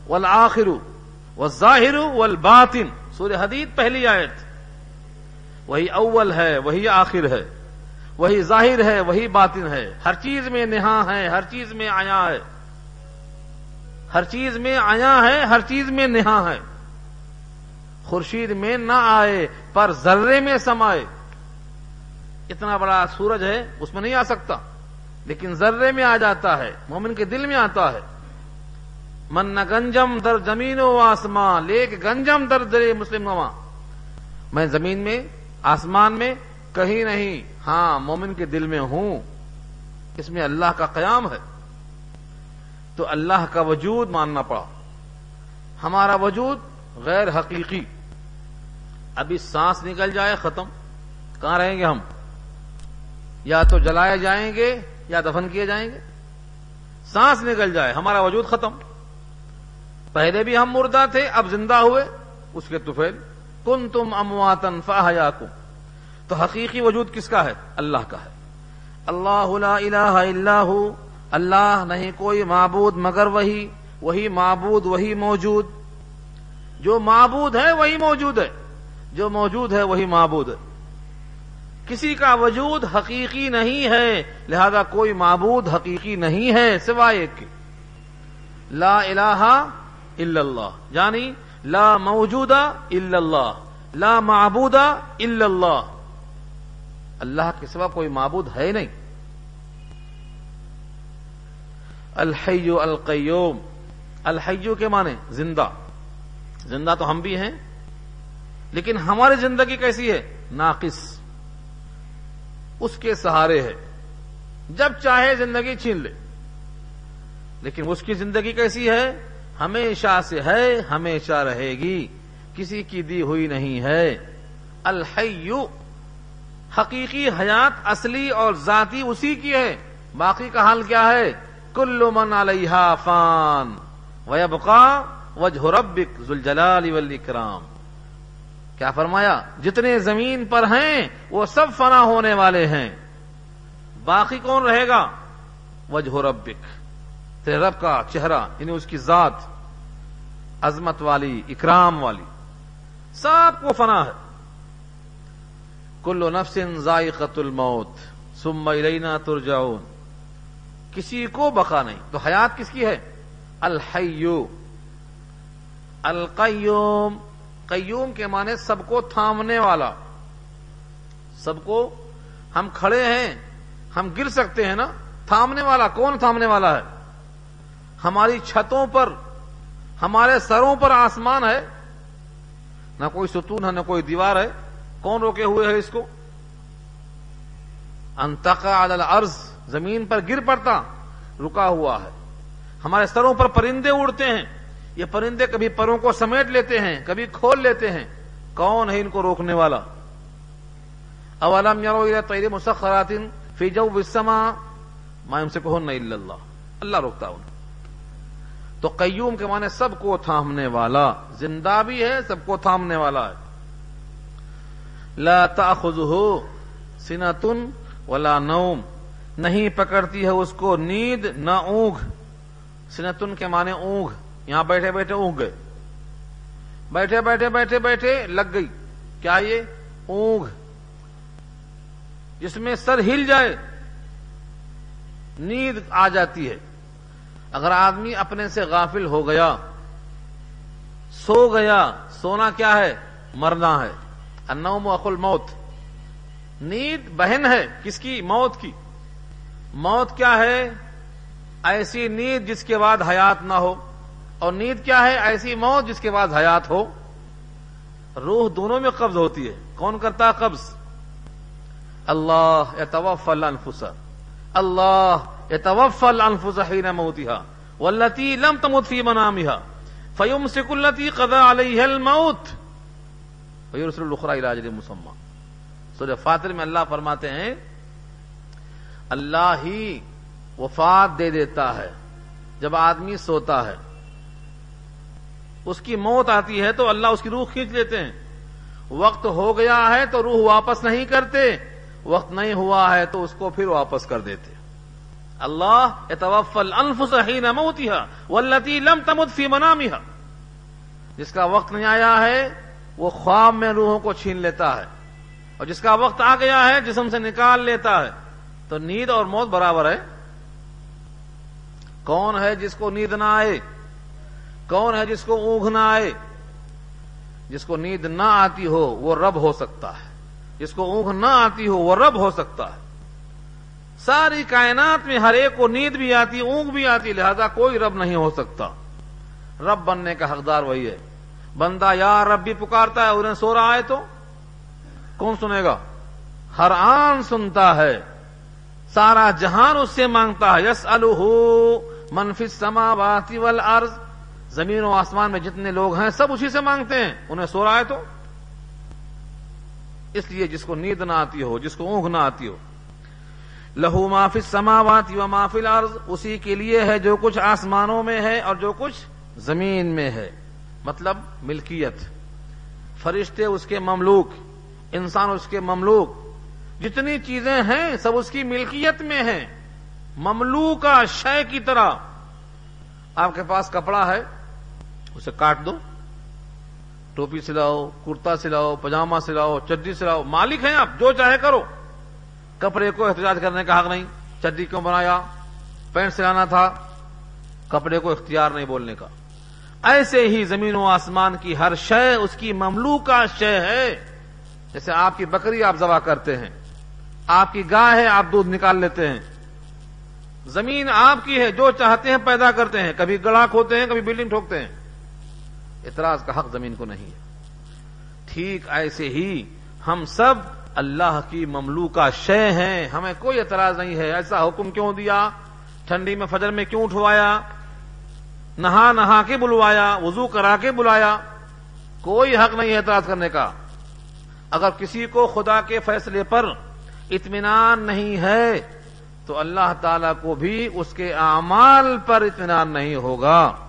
والآخر والظاہر والباطن۔ سورہ حدید پہلی آیت۔ وہی اول ہے، وہی آخر ہے، وہی ظاہر ہے، وہی باطن ہے۔ ہر چیز میں نہا ہے، ہر چیز میں آیا ہے۔ ہر چیز میں آیا ہے، ہر چیز میں نہا ہے۔ خورشید میں نہ آئے، پر ذرے میں سمائے۔ اتنا بڑا سورج ہے، اس میں نہیں آ سکتا۔ لیکن ذرے میں آ جاتا ہے، مومن کے دل میں آتا ہے۔ من نہ گنجم در زمین و آسمان، لیک گنجم در در مسلم نواں میں زمین میں، آسمان میں کہیں نہیں ہاں مومن کے دل میں ہوں۔ اس میں اللہ کا قیام ہے۔ تو اللہ کا وجود ماننا پڑا۔ ہمارا وجود غیر حقیقی۔ ابھی سانس نکل جائے، ختم۔ کہاں رہیں گے ہم؟ یا تو جلائے جائیں گے یا دفن کیے جائیں گے۔ سانس نکل جائے، ہمارا وجود ختم۔ پہلے بھی ہم مردہ تھے، اب زندہ ہوئے۔ اس کے توفیل کن تم امواتن فاہیا تو حقیقی وجود کس کا ہے؟ اللہ کا ہے۔ اللہ لا الہ الا ہو۔ اللہ نہیں کوئی معبود مگر وہی وہی معبود، وہی موجود۔ جو معبود ہے، وہی موجود ہے۔ جو موجود ہے، وہی معبود ہے۔ کسی کا وجود حقیقی نہیں ہے، لہذا کوئی معبود حقیقی نہیں ہے سوائے ایک لا الہ الا اللہ یعنی لا موجودہ الا اللہ، لا معبودہ الا اللہ۔ اللہ کے سوا کوئی معبود ہے نہیں۔ الحیو القیوم، الحیو کے معنی زندہ۔ زندہ تو ہم بھی ہیں، لیکن ہماری زندگی کیسی ہے؟ ناقص۔ اس کے سہارے ہے۔ جب چاہے زندگی چھین لے۔ لیکن اس کی زندگی کیسی ہے؟ ہمیشہ سے ہے، ہمیشہ رہے گی۔ کسی کی دی ہوئی نہیں ہے۔ الحیو حقیقی حیات اصلی اور ذاتی اسی کی ہے۔ باقی کا حال کیا ہے؟ کل من علیہ فان۔ ویبقا وجہ ربک ذوالجلال والاکرام۔ کیا فرمایا؟ جتنے زمین پر ہیں، وہ سب فنا ہونے والے ہیں۔ باقی کون رہے گا؟ وجہ ربک۔ تیرے رب کا چہرہ یعنی اس کی ذات، عظمت والی، اکرام والی۔ سب کو فنا ہے۔ کلو نفس ذائقت الموت، ثم الینا ترجعون۔ کسی کو بقا نہیں۔ تو حیات کس کی ہے؟ الحیو۔ القیوم۔ قیوم کے معنی سب کو تھامنے والا۔ سب کو ہم کھڑے ہیں، ہم گر سکتے ہیں نا؟ تھامنے والا، کون تھامنے والا ہے؟ ہماری چھتوں پر، ہمارے سروں پر آسمان ہے۔ نہ کوئی ستون ہے، نہ کوئی دیوار ہے۔ کون روکے ہوئے ہے اس کو؟ انتقا الارض، زمین پر گر پڑتا، رکا ہوا ہے۔ ہمارے سروں پر پرندے اڑتے ہیں۔ یہ پرندے کبھی پروں کو سمیٹ لیتے ہیں، کبھی کھول لیتے ہیں۔ کون ہے ان کو روکنے والا؟ اولم یارو تیر مسخرات فی جو وسما مائم سے کہو نہیں اللہ۔ اللہ روکتا انہیں۔ تو قیوم کے معنی سب کو تھامنے والا، زندہ بھی ہے، سب کو تھامنے والا ہے۔ لا تاخذہ سنتن ولا نوم۔ نہیں پکڑتی ہے اس کو نیند، نہ اونگ۔ سنتن کے معنی اونگ۔ یہاں بیٹھے بیٹھے اونگ گئے۔ بیٹھے بیٹھے بیٹھے بیٹھے لگ گئی۔ کیا یہ؟ اونگ۔ جس میں سر ہل جائے۔ نیند آ جاتی ہے۔ اگر آدمی اپنے سے غافل ہو گیا، سو گیا، سونا کیا ہے؟ مرنا ہے۔ انوم اخل موت نیند بہن ہے کس کی؟ موت کی۔ موت کیا ہے؟ ایسی نیند جس کے بعد حیات نہ ہو۔ اور نیند کیا ہے؟ ایسی موت جس کے بعد حیات ہو۔ روح دونوں میں قبض ہوتی ہے۔ کون کرتا قبض؟ اللہ اتوفل الانفس اللہ اتوفل الانفس حين موتها والتي لم تمت في منامها فيمسك التي قضى عليها الموت۔ ويرسل الاخرى الى اجل مسمى۔ سورہ فاتر میں اللہ فرماتے ہیں، اللہ ہی وفات دے دیتا ہے۔ جب آدمی سوتا ہے اس کی موت آتی ہے تو اللہ اس کی روح کھینچ لیتے ہیں۔ وقت ہو گیا ہے تو روح واپس نہیں کرتے۔ وقت نہیں ہوا ہے تو اس کو پھر واپس کر دیتے۔ اللہ اتوفل انفس حين موتها والتي لم تمت في منامها جس کا وقت نہیں آیا ہے، وہ خواب میں روحوں کو چھین لیتا ہے۔ اور جس کا وقت آ گیا ہے، جسم سے نکال لیتا ہے۔ تو نیند اور موت برابر ہے۔ کون ہے جس کو نیند نہ آئے؟ کون ہے جس کو اونگ نہ آئے جس کو نیند نہ آتی ہو، وہ رب ہو سکتا ہے۔ جس کو اونگ نہ آتی ہو، وہ رب ہو سکتا ہے۔ ساری کائنات میں ہر ایک کو نیند بھی آتی اونگ بھی آتی، لہذا کوئی رب نہیں ہو سکتا۔ رب بننے کا حقدار وہی ہے۔ بندہ یا رب بھی پکارتا ہے انہیں سو رہا ہے تو؟ کون سنے گا؟ ہر آن سنتا ہے۔ سارا جہان اس سے مانگتا ہے۔ یس منفی سما واتی ول زمین و آسمان میں جتنے لوگ ہیں سب اسی سے مانگتے ہیں۔ انہیں سو رہا ہے تو؟ اس لیے جس کو نیند نہ آتی ہو، جس کو اونگ نہ آتی ہو، لہو معافی سماوات و معافی عرض اسی کے لیے ہے جو کچھ آسمانوں میں ہے اور جو کچھ زمین میں ہے۔ مطلب ملکیت۔ فرشتے اس کے مملوک، انسان اس کے مملوک۔ جتنی چیزیں ہیں سب اس کی ملکیت میں ہیں۔ مملوکا شے کی طرح۔ آپ کے پاس کپڑا ہے؟ اسے کاٹ دو۔ ٹوپی سلاؤ، کرتا سلاؤ، پجامہ سلاؤ، چڈی سلاؤ۔ مالک ہیں آپ، جو چاہے کرو۔ کپڑے کو احتجاج کرنے کا حق نہیں۔ چڈی کیوں بنایا؟ پینٹ سلانا تھا۔ کپڑے کو اختیار نہیں بولنے کا۔ ایسے ہی زمین و آسمان کی ہر شے، اس کی مملو کا شے ہے۔ جیسے آپ کی بکری آپ ذبح کرتے ہیں۔ آپ کی گائے ہے، آپ دودھ نکال لیتے ہیں۔ زمین آپ کی ہے، جو چاہتے ہیں پیدا کرتے ہیں۔ کبھی گڑا کھوتے ہیں، کبھی بلڈنگ ٹھوکتے ہیں۔ اعتراض کا حق زمین کو نہیں ہے۔ ٹھیک ایسے ہی ہم سب اللہ کی مملو کا شے ہیں، ہمیں کوئی اعتراض نہیں ہے۔ ایسا حکم کیوں دیا؟ ٹھنڈی میں فجر میں کیوں اٹھوایا؟ نہا نہا کے بلوایا، وضو کرا کے بلایا۔ کوئی حق نہیں ہے اعتراض کرنے کا۔ اگر کسی کو خدا کے فیصلے پر اطمینان نہیں ہے، تو اللہ تعالی کو بھی اس کے اعمال پر اطمینان نہیں ہوگا۔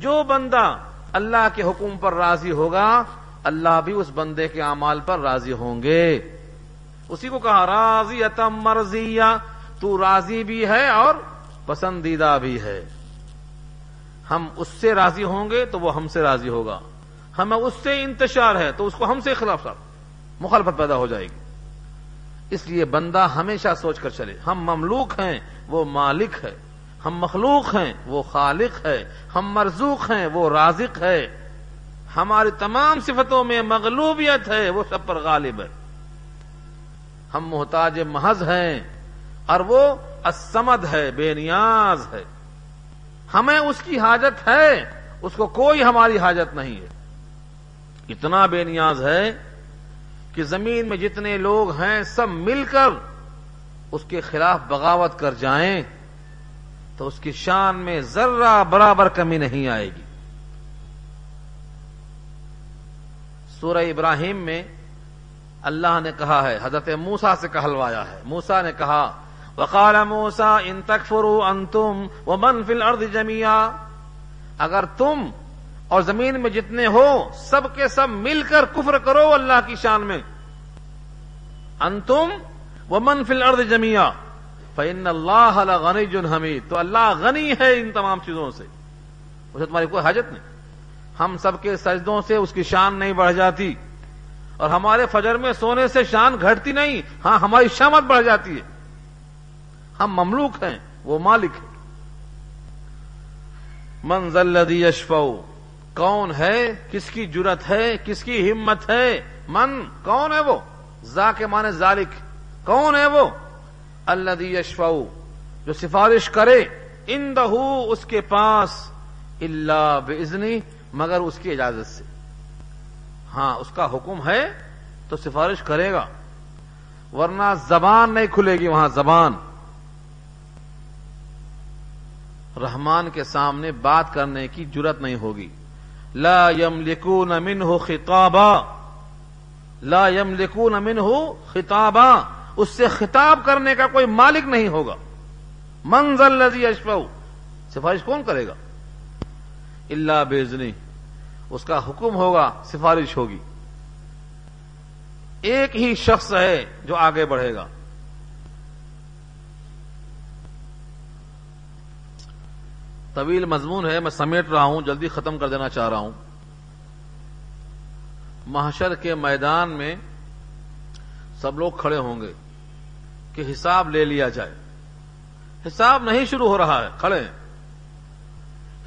جو بندہ اللہ کے حکم پر راضی ہوگا، اللہ بھی اس بندے کے اعمال پر راضی ہوں گے۔ اسی کو کہا، راضی اتم مرضیہ، تو راضی بھی ہے اور پسندیدہ بھی ہے۔ ہم اس سے راضی ہوں گے تو وہ ہم سے راضی ہوگا۔ ہمیں اس سے انتشار ہے تو اس کو ہم سے خلاف مخالفت پیدا ہو جائے گی۔ اس لیے بندہ ہمیشہ سوچ کر چلے، ہم مملوک ہیں، وہ مالک ہے۔ ہم مخلوق ہیں، وہ خالق ہے، ہم مرزوق ہیں، وہ رازق ہے۔ ہماری تمام صفتوں میں مغلوبیت ہے، وہ سب پر غالب ہے۔ ہم محتاج محض ہیں اور وہ اسمد ہے، بے نیاز ہے۔ ہمیں اس کی حاجت ہے، اس کو کوئی ہماری حاجت نہیں ہے۔ اتنا بے نیاز ہے کہ زمین میں جتنے لوگ ہیں، سب مل کر اس کے خلاف بغاوت کر جائیں۔ تو اس کی شان میں ذرہ برابر کمی نہیں آئے گی۔ سورہ ابراہیم میں اللہ نے کہا ہے، حضرت موسا سے کہلوایا ہے۔ موسا نے کہا، وقال موسا ان تکفرو ان تم وہ منفل ارد جمیا اگر تم اور زمین میں جتنے ہو، سب کے سب مل کر کفر کرو اللہ کی شان میں۔ ان تم وہ منفل ارد جمیا فن اللہ غنی جن حمید تو اللہ غنی ہے ان تمام چیزوں سے اسے تمہاری کوئی حاجت نہیں ہم سب کے سجدوں سے اس کی شان نہیں بڑھ جاتی اور ہمارے فجر میں سونے سے شان گھٹتی نہیں ہاں ہماری شامت بڑھ جاتی ہے ہم مملوک ہیں وہ مالک ہے منزل لدی یشفو کون ہے کس کی جرت ہے کس کی ہمت ہے من کون ہے وہ زا کے مانے ذالک کون ہے وہ اللہ یشفو جو سفارش کرے ان اس کے پاس اللہ بزنی مگر اس کی اجازت سے۔ ہاں اس کا حکم ہے، تو سفارش کرے گا۔ ورنہ زبان نہیں کھلے گی، وہاں زبان۔ رحمان کے سامنے بات کرنے کی جرت نہیں ہوگی۔ لا یم لکون امن ہو خطابہ لا یم لکون امن ہو خطابہ اس سے خطاب کرنے کا کوئی مالک نہیں ہوگا۔ منزل لذی اشفو سفارش کون کرے گا؟ اللہ بیزنی اس کا حکم ہوگا، سفارش ہوگی۔ ایک ہی شخص ہے جو آگے بڑھے گا۔ طویل مضمون ہے، میں سمیٹ رہا ہوں، جلدی ختم کر دینا چاہ رہا ہوں۔ محشر کے میدان میں سب لوگ کھڑے ہوں گے۔ کہ حساب لے لیا جائے۔ حساب نہیں شروع ہو رہا ہے، کھڑے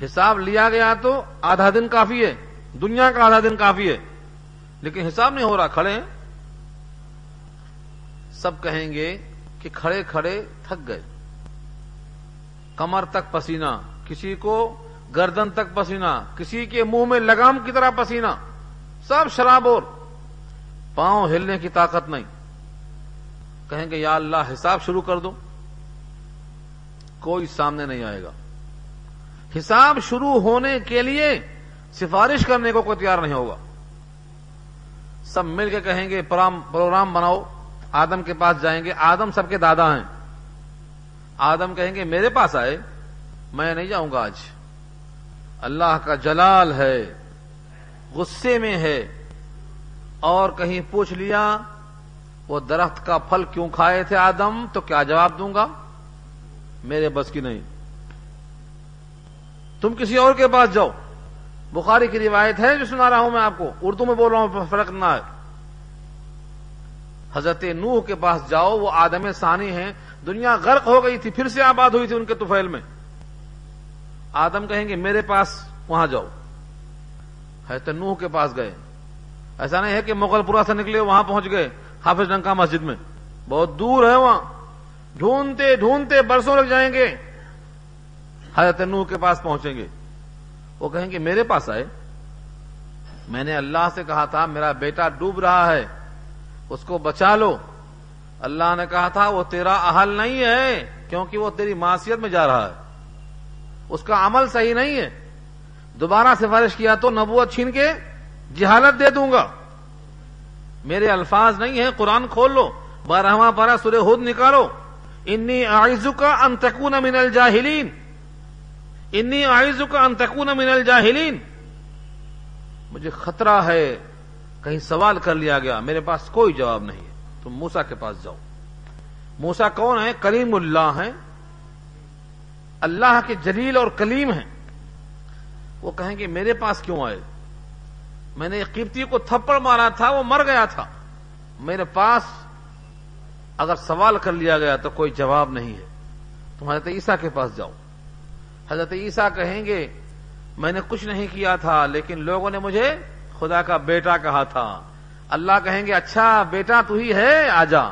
حساب لیا گیا تو آدھا دن کافی ہے، دنیا کا آدھا دن کافی ہے، لیکن حساب نہیں ہو رہا، کھڑے ہیں۔ سب کہیں گے کہ کھڑے کھڑے تھک گئے۔ کمر تک پسینہ، کسی کو گردن تک پسینہ، کسی کے منہ میں لگام کی طرح پسینہ، سب شراب اور پاؤں ہلنے کی طاقت نہیں۔ کہیں گے یا اللہ حساب شروع کر دو، کوئی سامنے نہیں آئے گا۔ حساب شروع ہونے کے لیے سفارش کرنے کو کوئی تیار نہیں ہوگا۔ سب مل کے کہیں گے پروگرام بناؤ، آدم کے پاس جائیں گے، آدم سب کے دادا ہیں۔ آدم کہیں گے، میرے پاس آئے، میں نہیں جاؤں گا آج۔ اللہ کا جلال ہے، غصے میں ہے، اور کہیں پوچھ لیا وہ درخت کا پھل کیوں کھائے تھے آدم؟ تو کیا جواب دوں گا؟ میرے بس کی نہیں۔ تم کسی اور کے پاس جاؤ۔ بخاری کی روایت ہے جو سنا رہا ہوں میں آپ کو۔ اردو میں بول رہا ہوں فرق نہ ہے۔ حضرت نوح کے پاس جاؤ، وہ آدم ثانی ہیں۔ دنیا غرق ہو گئی تھی، پھر سے آباد ہوئی تھی ان کے توفیل میں۔ آدم کہیں گے، میرے پاس وہاں جاؤ۔ حضرت نوح کے پاس گئے۔ ایسا نہیں ہے کہ مغل پورا سے نکلے، وہاں پہنچ گئے۔ حافظ ڈنکا مسجد میں۔ بہت دور ہے وہاں۔ ڈھونڈتے ڈھونڈتے برسوں لگ جائیں گے۔ حضرت نوح کے پاس پہنچیں گے۔ وہ کہیں گے، میرے پاس آئے۔ میں نے اللہ سے کہا تھا، میرا بیٹا ڈوب رہا ہے۔ اس کو بچا لو۔ اللہ نے کہا تھا، وہ تیرا اہل نہیں ہے، کیونکہ وہ تیری معاشیت میں جا رہا ہے۔ اس کا عمل صحیح نہیں ہے۔ دوبارہ سفارش کیا تو نبوت چھین کے جہالت دے دوں گا۔ میرے الفاظ نہیں ہیں، قرآن کھول لو۔ بارہواں پارا سورہ ہود نکالو۔ انی آئزو کا انتقون من الجاہلین۔ انی آئزو کا انتقون من الجاہلین۔ مجھے خطرہ ہے، کہیں سوال کر لیا گیا۔ میرے پاس کوئی جواب نہیں ہے۔ تم موسا کے پاس جاؤ۔ موسا کون ہے؟ کریم اللہ ہیں۔ اللہ کے جلیل اور کلیم ہیں۔ وہ کہیں گے، میرے پاس کیوں آئے؟ میں نے قیمتی کو تھپڑ مارا تھا، وہ مر گیا تھا۔ میرے پاس اگر سوال کر لیا گیا تو کوئی جواب نہیں ہے۔ تم حضرت عیسیٰ کے پاس جاؤ۔ حضرت عیسیٰ کہیں گے، میں نے کچھ نہیں کیا تھا، لیکن لوگوں نے مجھے خدا کا بیٹا کہا تھا۔ اللہ کہیں گے اچھا بیٹا تو ہی ہے، آ جا۔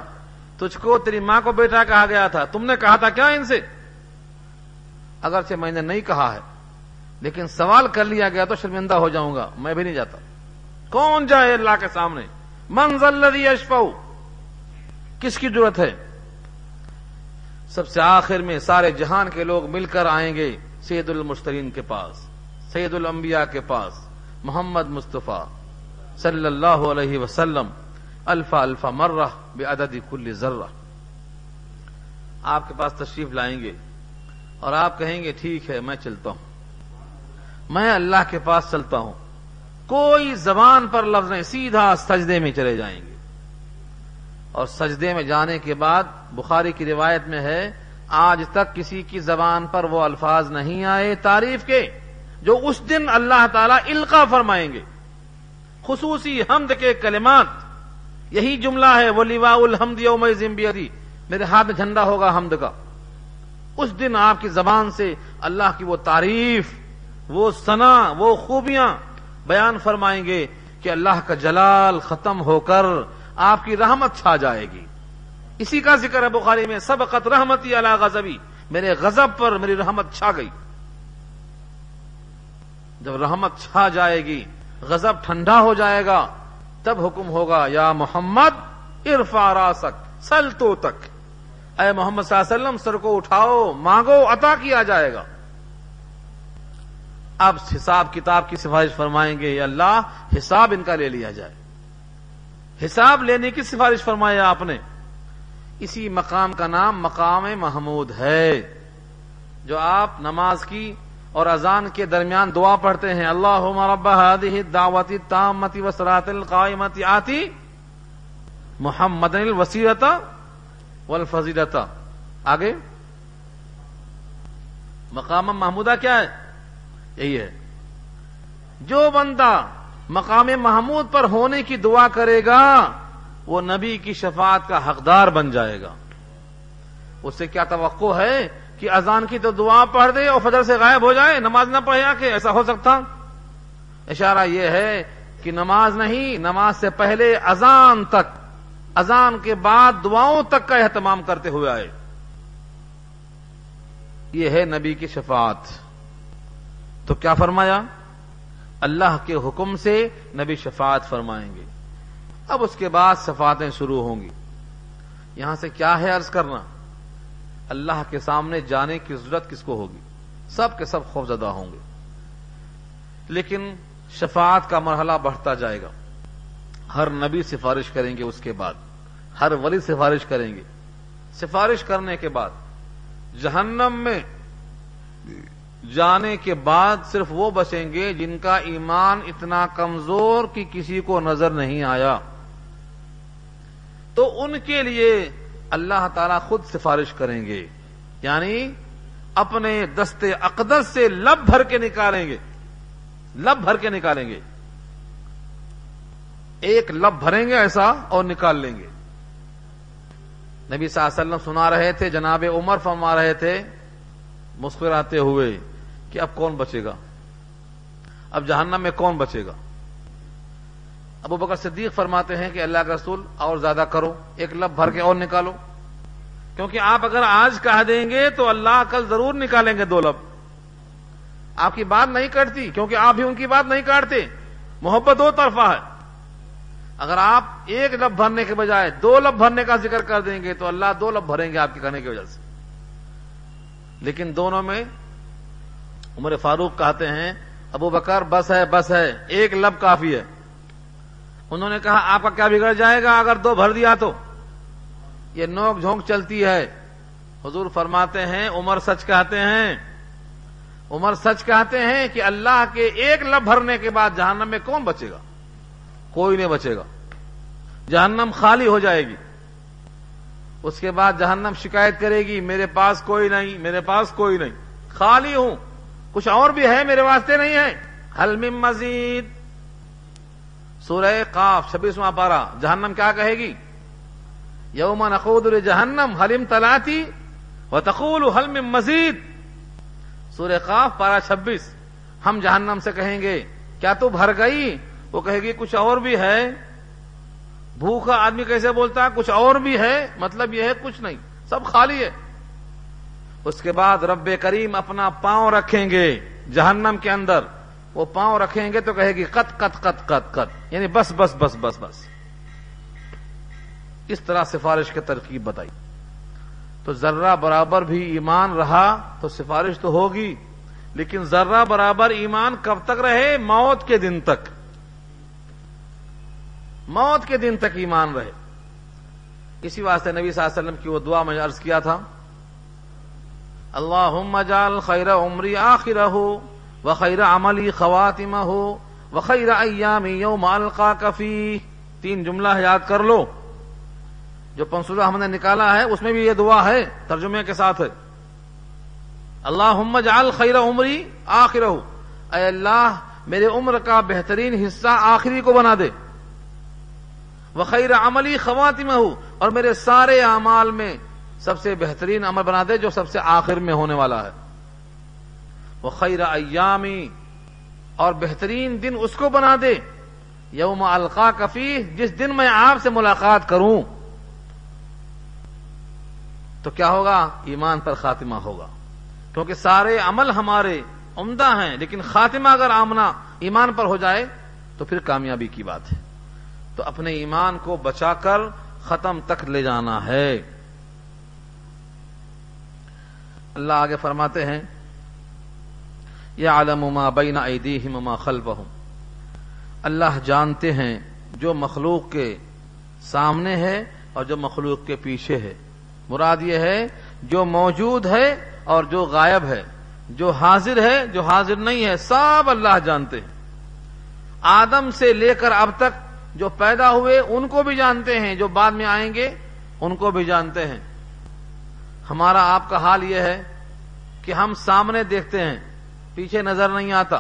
تجھ کو تیری ماں کو بیٹا کہا گیا تھا۔ تم نے کہا تھا کیا ان سے؟ اگرچہ میں نے نہیں کہا ہے، لیکن سوال کر لیا گیا تو شرمندہ ہو جاؤں گا، میں بھی نہیں جاتا۔ کون جائے اللہ کے سامنے؟ منزل اشفو کس کی ضرورت ہے؟ سب سے آخر میں سارے جہان کے لوگ مل کر آئیں گے سید المشترین کے پاس، سید الانبیاء کے پاس، محمد مصطفیٰ صلی اللہ علیہ وسلم، الفا الفا مرہ بے عدد کل ذرہ۔ آپ کے پاس تشریف لائیں گے اور آپ کہیں گے، ٹھیک ہے، میں چلتا ہوں۔ میں اللہ کے پاس چلتا ہوں۔ کوئی زبان پر لفظ نہیں، سیدھا سجدے میں چلے جائیں گے۔ اور سجدے میں جانے کے بعد بخاری کی روایت میں ہے، آج تک کسی کی زبان پر وہ الفاظ نہیں آئے تعریف کے، جو اس دن اللہ تعالی القا فرمائیں گے۔ خصوصی حمد کے کلمات، یہی جملہ ہے وہ لیوا الحمد یوم زمبیری میرے ہاتھ میں جھنڈا ہوگا حمد کا۔ اس دن آپ کی زبان سے اللہ کی وہ تعریف، وہ سنا وہ خوبیاں بیان فرمائیں گے کہ اللہ کا جلال ختم ہو کر آپ کی رحمت چھا جائے گی۔ اسی کا ذکر ہے بخاری میں سب قط رحمتی اللہ غزبی میرے غزب پر میری رحمت چھا گئی۔ جب رحمت چھا جائے گی غزب ٹھنڈا ہو جائے گا، تب حکم ہوگا، یا محمد ارفا راسک، سل تو تک۔ اے محمد صلی اللہ علیہ وسلم، سر کو اٹھاؤ، مانگو، عطا کیا جائے گا۔ اب حساب کتاب کی سفارش فرمائیں گے یا اللہ حساب ان کا لے لیا جائے۔ حساب لینے کی سفارش فرمایا آپ نے۔ اسی مقام کا نام مقام محمود ہے۔ جو آپ نماز کی اور اذان کے درمیان دعا پڑھتے ہیں۔ اللہ رب هذه دعوتی تامتی وسرات القائمتی آتی محمد الوسیرتا والفضیلتا آگے۔ مقام محمودہ کیا ہے؟ یہی ہے۔ جو بندہ مقام محمود پر ہونے کی دعا کرے گا، وہ نبی کی شفاعت کا حقدار بن جائے گا۔ اس سے کیا توقع ہے کہ اذان کی تو دعا پڑھ دے اور فجر سے غائب ہو جائے، نماز نہ پڑھے آ کے؟ ایسا ہو سکتا؟ اشارہ یہ ہے کہ نماز نہیں، نماز سے پہلے اذان تک، اذان کے بعد دعاؤں تک کا اہتمام کرتے ہوئے آئے۔ یہ ہے نبی کی شفاعت۔ تو کیا فرمایا؟ اللہ کے حکم سے نبی شفاعت فرمائیں گے۔ اب اس کے بعد شفاعتیں شروع ہوں گی۔ یہاں سے کیا ہے عرض کرنا؟ اللہ کے سامنے جانے کی ضرورت کس کو ہوگی؟ سب کے سب خوف زدہ ہوں گے۔ لیکن شفاعت کا مرحلہ بڑھتا جائے گا۔ ہر نبی سفارش کریں گے اس کے بعد۔ ہر ولی سفارش کریں گے۔ سفارش کرنے کے بعد جہنم میں جانے کے بعد صرف وہ بچیں گے جن کا ایمان اتنا کمزور کہ کسی کو نظر نہیں آیا۔ تو ان کے لیے اللہ تعالی خود سفارش کریں گے یعنی اپنے دستے اقدس سے لب بھر کے نکالیں گے۔ لب بھر کے نکالیں گے۔ ایک لب بھریں گے ایسا اور نکال لیں گے۔ نبی صلی اللہ علیہ وسلم سنا رہے تھے، جناب عمر فرما رہے تھے مسکراتے ہوئے۔ کہ اب کون بچے گا؟ اب جہنم میں کون بچے گا؟ ابو بکر صدیق فرماتے ہیں کہ اللہ کا رسول اور زیادہ کرو، ایک لب بھر کے اور نکالو۔ کیونکہ آپ اگر آج کہہ دیں گے تو اللہ کل ضرور نکالیں گے دو لب۔ آپ کی بات نہیں کٹتی کیونکہ آپ بھی ان کی بات نہیں کاٹتے۔ محبت دو طرفہ ہے۔ اگر آپ ایک لب بھرنے کے بجائے دو لب بھرنے کا ذکر کر دیں گے تو اللہ دو لب بھریں گے آپ کے کہنے کی وجہ سے۔ لیکن دونوں میں عمر فاروق کہتے ہیں، ابو بکر بس ہے بس ہے، ایک لب کافی ہے۔ انہوں نے کہا، آپ کا کیا بگڑ جائے گا اگر دو بھر دیا تو؟ یہ نوک جھونک چلتی ہے۔ حضور فرماتے ہیں، عمر سچ کہتے ہیں۔ عمر سچ کہتے ہیں کہ اللہ کے ایک لب بھرنے کے بعد جہنم میں کون بچے گا؟ کوئی نہیں بچے گا۔ جہنم خالی ہو جائے گی۔ اس کے بعد جہنم شکایت کرے گی، میرے پاس کوئی نہیں، میرے پاس کوئی نہیں، خالی ہوں۔ کچھ اور بھی ہے میرے واسطے نہیں ہے۔ حلم مزید۔ سورہ قاف، چھبیسواں پارا جہنم کیا کہے گی؟ یوم نقود جہنم حلم تلاتی و تقول حلم مزید۔ سورہ قاف پارا چھبیس۔ ہم جہنم سے کہیں گے، کیا تو بھر گئی؟ وہ کہے گی، کچھ اور بھی ہے۔ بھوکا آدمی کیسے بولتا ہے؟ کچھ اور بھی ہے۔ مطلب یہ ہے، کچھ نہیں۔ سب خالی ہے۔ اس کے بعد رب کریم اپنا پاؤں رکھیں گے جہنم کے اندر۔ وہ پاؤں رکھیں گے تو کہے گی قط قط قط قط قط یعنی بس بس بس بس بس۔ اس طرح سفارش کی ترکیب بتائی۔ تو ذرہ برابر بھی ایمان رہا تو سفارش تو ہوگی، لیکن ذرہ برابر ایمان کب تک رہے؟ موت کے دن تک۔ موت کے دن تک ایمان رہے۔ اسی واسطے نبی صلی اللہ علیہ وسلم کی وہ دعا میں عرض کیا تھا۔ اللہ جال خیر عمری آخر ہو و خیر عملی خواتم ہو و خیر ایامی یوم القا کفی تین جملہ یاد کر لو۔ جو پنسولہ ہم نے نکالا ہے، اس میں بھی یہ دعا ہے، ترجمے کے ساتھ ہے۔ اللہ جال خیر عمری آخر ہو اے اللہ، میرے عمر کا بہترین حصہ آخری کو بنا دے۔ وہ خیر عملی خواتم ہو اور میرے سارے اعمال میں سب سے بہترین عمل بنا دے جو سب سے آخر میں ہونے والا ہے۔ وہ خیر ایامی اور بہترین دن اس کو بنا دے۔ یوم القا کفی جس دن میں آپ سے ملاقات کروں۔ تو کیا ہوگا؟ ایمان پر خاتمہ ہوگا۔ کیونکہ سارے عمل ہمارے عمدہ ہیں، لیکن خاتمہ اگر آمنا ایمان پر ہو جائے، تو پھر کامیابی کی بات ہے۔ تو اپنے ایمان کو بچا کر ختم تک لے جانا ہے۔ اللہ آگے فرماتے ہیں یا عالم ما بین ایدیہم ما خلفہم۔ اللہ جانتے ہیں جو مخلوق کے سامنے ہے اور جو مخلوق کے پیچھے ہے۔ مراد یہ ہے، جو موجود ہے اور جو غائب ہے۔ جو حاضر ہے، جو حاضر نہیں ہے، سب اللہ جانتے ہیں۔ آدم سے لے کر اب تک جو پیدا ہوئے، ان کو بھی جانتے ہیں۔ جو بعد میں آئیں گے، ان کو بھی جانتے ہیں۔ ہمارا آپ کا حال یہ ہے کہ ہم سامنے دیکھتے ہیں، پیچھے نظر نہیں آتا۔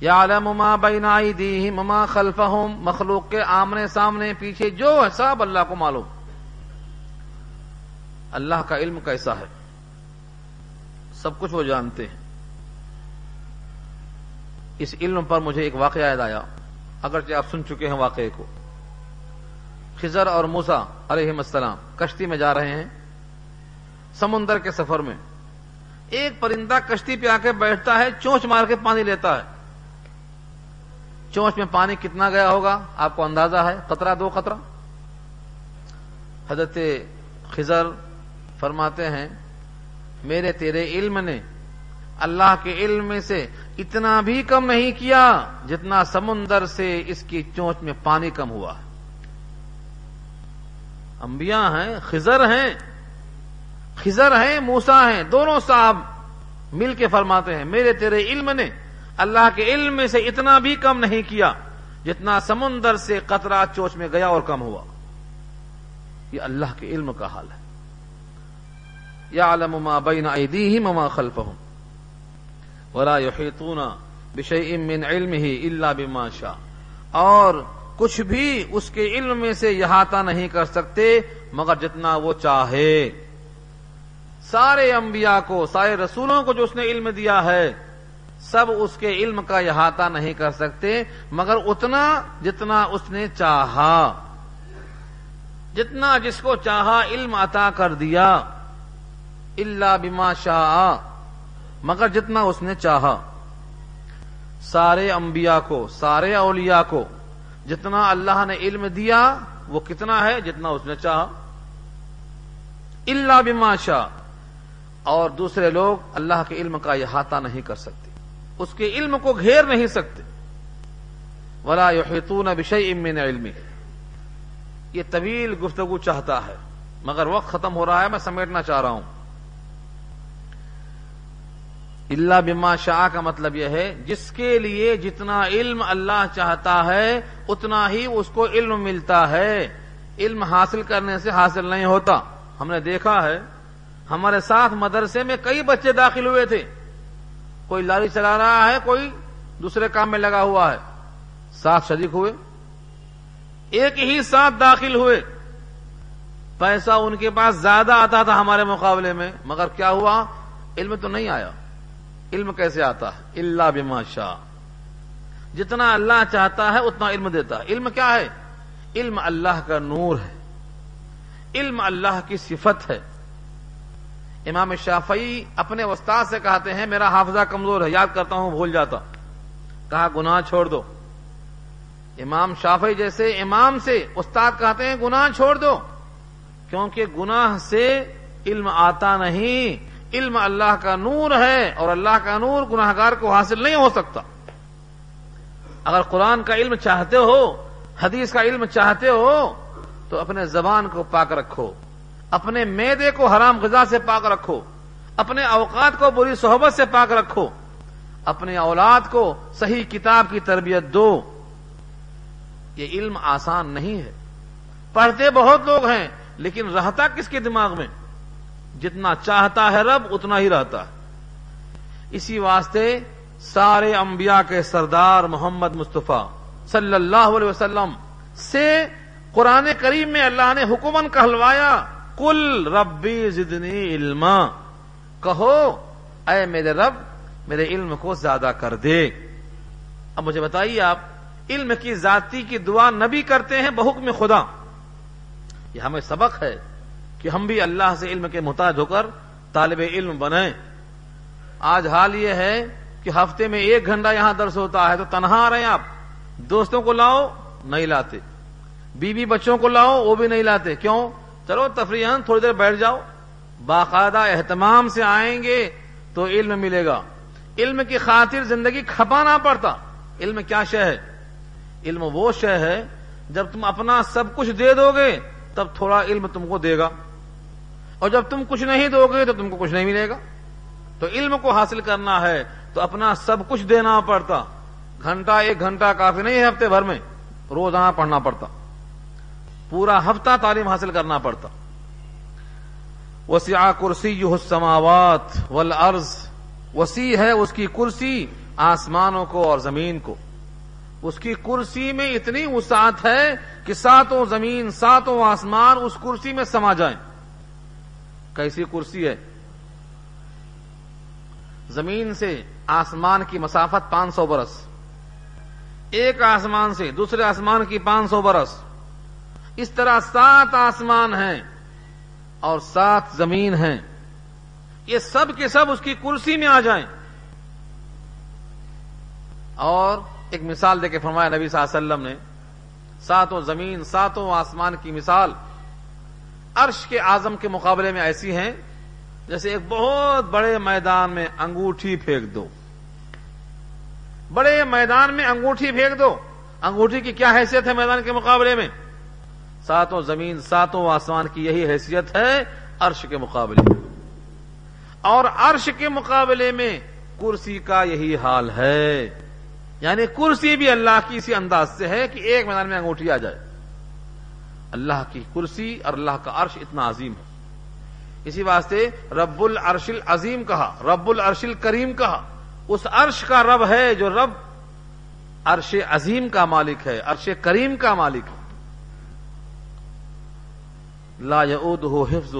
یا عالم مما بینائی دی مما خلف مخلوق کے آمنے سامنے، پیچھے جو ہے سب اللہ کو معلوم۔ اللہ کا علم کیسا ہے؟ سب کچھ وہ جانتے ہیں۔ اس علم پر مجھے ایک واقعہ یاد آیا۔ اگرچہ آپ سن چکے ہیں واقعے کو۔ خزر اور موسا علیہ السلام کشتی میں جا رہے ہیں۔ سمندر کے سفر میں۔ ایک پرندہ کشتی پہ آ کے بیٹھتا ہے، چونچ مار کے پانی لیتا ہے۔ چونچ میں پانی کتنا گیا ہوگا؟ آپ کو اندازہ ہے؟ قطرہ، دو قطرہ۔ حضرت خزر فرماتے ہیں، میرے تیرے علم نے اللہ کے علم میں سے اتنا بھی کم نہیں کیا جتنا سمندر سے اس کی چونچ میں پانی کم ہوا۔ ہے انبیاء ہیں خزر ہیں۔ خزر ہیں موسا ہیں، دونوں صاحب مل کے فرماتے ہیں، میرے تیرے علم نے اللہ کے علم میں سے اتنا بھی کم نہیں کیا جتنا سمندر سے قطرہ چوچ میں گیا اور کم ہوا۔ یہ اللہ کے علم کا حال ہے۔ یا علم ما بین ایدیہم وما خلفہم۔ ولا یحیطون بشیء من علمہ الا بما شاء۔ اور کچھ بھی اس کے علم میں سے احاطہ نہیں کر سکتے مگر جتنا وہ چاہے۔ سارے انبیاء کو، سارے رسولوں کو جو اس نے علم دیا ہے، سب اس کے علم کا احاطہ نہیں کر سکتے، مگر اتنا جتنا اس نے چاہا۔ جتنا جس کو چاہا علم عطا کر دیا۔ اللہ بما شاہ مگر جتنا اس نے چاہا۔ سارے انبیاء کو، سارے اولیاء کو، جتنا اللہ نے علم دیا، وہ کتنا ہے جتنا اس نے چاہا۔ اللہ بما شاہ اور دوسرے لوگ اللہ کے علم کا احاطہ نہیں کر سکتے۔ اس کے علم کو گھیر نہیں سکتے۔ ولا یحیطون بشیء من علم۔ یہ طویل گفتگو چاہتا ہے۔ مگر وقت ختم ہو رہا ہے، میں سمیٹنا چاہ رہا ہوں۔ اللہ بما شاہ کا مطلب یہ ہے، جس کے لیے جتنا علم اللہ چاہتا ہے، اتنا ہی اس کو علم ملتا ہے۔ علم حاصل کرنے سے حاصل نہیں ہوتا۔ ہم نے دیکھا ہے ہمارے ساتھ مدرسے میں کئی بچے داخل ہوئے تھے۔ کوئی لاری چلا رہا ہے، کوئی دوسرے کام میں لگا ہوا ہے۔ ساتھ شریک ہوئے۔ ایک ہی ساتھ داخل ہوئے۔ پیسہ ان کے پاس زیادہ آتا تھا ہمارے مقابلے میں، مگر کیا ہوا؟ علم تو نہیں آیا۔ علم کیسے آتا؟ ہے اللہ بما شاہ جتنا اللہ چاہتا ہے، اتنا علم دیتا۔ ہے علم کیا ہے؟ علم اللہ کا نور ہے۔ علم اللہ کی صفت ہے۔ امام شافعی اپنے استاد سے کہتے ہیں، میرا حافظہ کمزور ہے، یاد کرتا ہوں، بھول جاتا۔ کہا، گناہ چھوڑ دو۔ امام شافعی جیسے امام سے استاد کہتے ہیں، گناہ چھوڑ دو۔ کیونکہ گناہ سے علم آتا نہیں۔ علم اللہ کا نور ہے اور اللہ کا نور گناہ گار کو حاصل نہیں ہو سکتا۔ اگر قرآن کا علم چاہتے ہو، حدیث کا علم چاہتے ہو، تو اپنے زبان کو پاک رکھو۔ اپنے میدے کو حرام غذا سے پاک رکھو، اپنے اوقات کو بری صحبت سے پاک رکھو اپنے اولاد کو صحیح کتاب کی تربیت دو۔ یہ علم آسان نہیں ہے۔ پڑھتے بہت لوگ ہیں، لیکن رہتا کس کے دماغ میں؟ جتنا چاہتا ہے رب، اتنا ہی رہتا۔ ہے اسی واسطے سارے انبیاء کے سردار محمد مصطفیٰ صلی اللہ علیہ وسلم سے قرآن کریم میں اللہ نے حکمن کہلوایا۔ کل ربی زدنی علما۔ کہو، اے میرے رب، میرے علم کو زیادہ کر دے۔ اب مجھے بتائیے آپ، علم کی ذاتی کی دعا نبی کرتے ہیں بحکم خدا۔ یہ ہمیں سبق ہے کہ ہم بھی اللہ سے علم کے محتاج ہو کر طالب علم بنیں۔ آج حال یہ ہے کہ ہفتے میں ایک گھنٹہ یہاں درس ہوتا ہے تو تنہا آ رہے ہیں آپ۔ دوستوں کو لاؤ، نہیں لاتے۔ بیوی بچوں کو لاؤ، وہ بھی نہیں لاتے۔ کیوں؟ چلو تفریح تھوڑی دیر بیٹھ جاؤ۔ باقاعدہ اہتمام سے آئیں گے تو علم ملے گا۔ علم کی خاطر زندگی کھپانا پڑتا۔ علم کیا شے ہے؟ علم وہ شے ہے، جب تم اپنا سب کچھ دے دو گے، تب تھوڑا علم تم کو دے گا۔ اور جب تم کچھ نہیں دو گے، تو تم کو کچھ نہیں ملے گا۔ تو علم کو حاصل کرنا ہے، تو اپنا سب کچھ دینا پڑتا۔ گھنٹہ، ایک گھنٹہ کافی نہیں ہے ہفتے بھر میں، روزانہ پڑھنا پڑتا۔ پورا ہفتہ تعلیم حاصل کرنا پڑتا۔ وسیع کرسی السماوات والارض، وسیع ہے اس کی کرسی آسمانوں کو اور زمین کو۔ اس کی کرسی میں اتنی وسعت ہے کہ ساتوں زمین، ساتوں آسمان اس کرسی میں سما جائیں۔ کیسی کرسی ہے؟ زمین سے آسمان کی مسافت پانچ سو برس۔ ایک آسمان سے دوسرے آسمان کی پانچ سو برس۔ اس طرح سات آسمان ہیں اور سات زمین ہیں۔ یہ سب کے سب اس کی کرسی میں آ جائیں۔ اور ایک مثال دے کے فرمایا نبی صلی اللہ علیہ وسلم نے، ساتوں زمین، ساتوں آسمان کی مثال۔ عرش کے اعظم کے مقابلے میں ایسی ہیں، جیسے ایک بہت بڑے میدان میں انگوٹھی پھینک دو۔ بڑے میدان میں انگوٹھی پھینک دو۔ انگوٹھی کی کیا حیثیت ہے میدان کے مقابلے میں؟ ساتوں زمین، ساتوں آسمان کی یہی حیثیت ہے عرش کے مقابلے میں۔ اور عرش کے مقابلے میں کرسی کا یہی حال ہے۔ یعنی کرسی بھی اللہ کی اسی انداز سے ہے کہ ایک میدان میں انگوٹھی آ جائے۔ اللہ کی کرسی اور اللہ کا عرش اتنا عظیم ہے۔ اسی واسطے رب العرش العظیم کہا، رب العرش الکریم کہا۔ اس عرش کا رب ہے جو رب عرش عظیم کا مالک ہے، عرش کریم کا مالک ہے۔ لا یعود ہو حفظ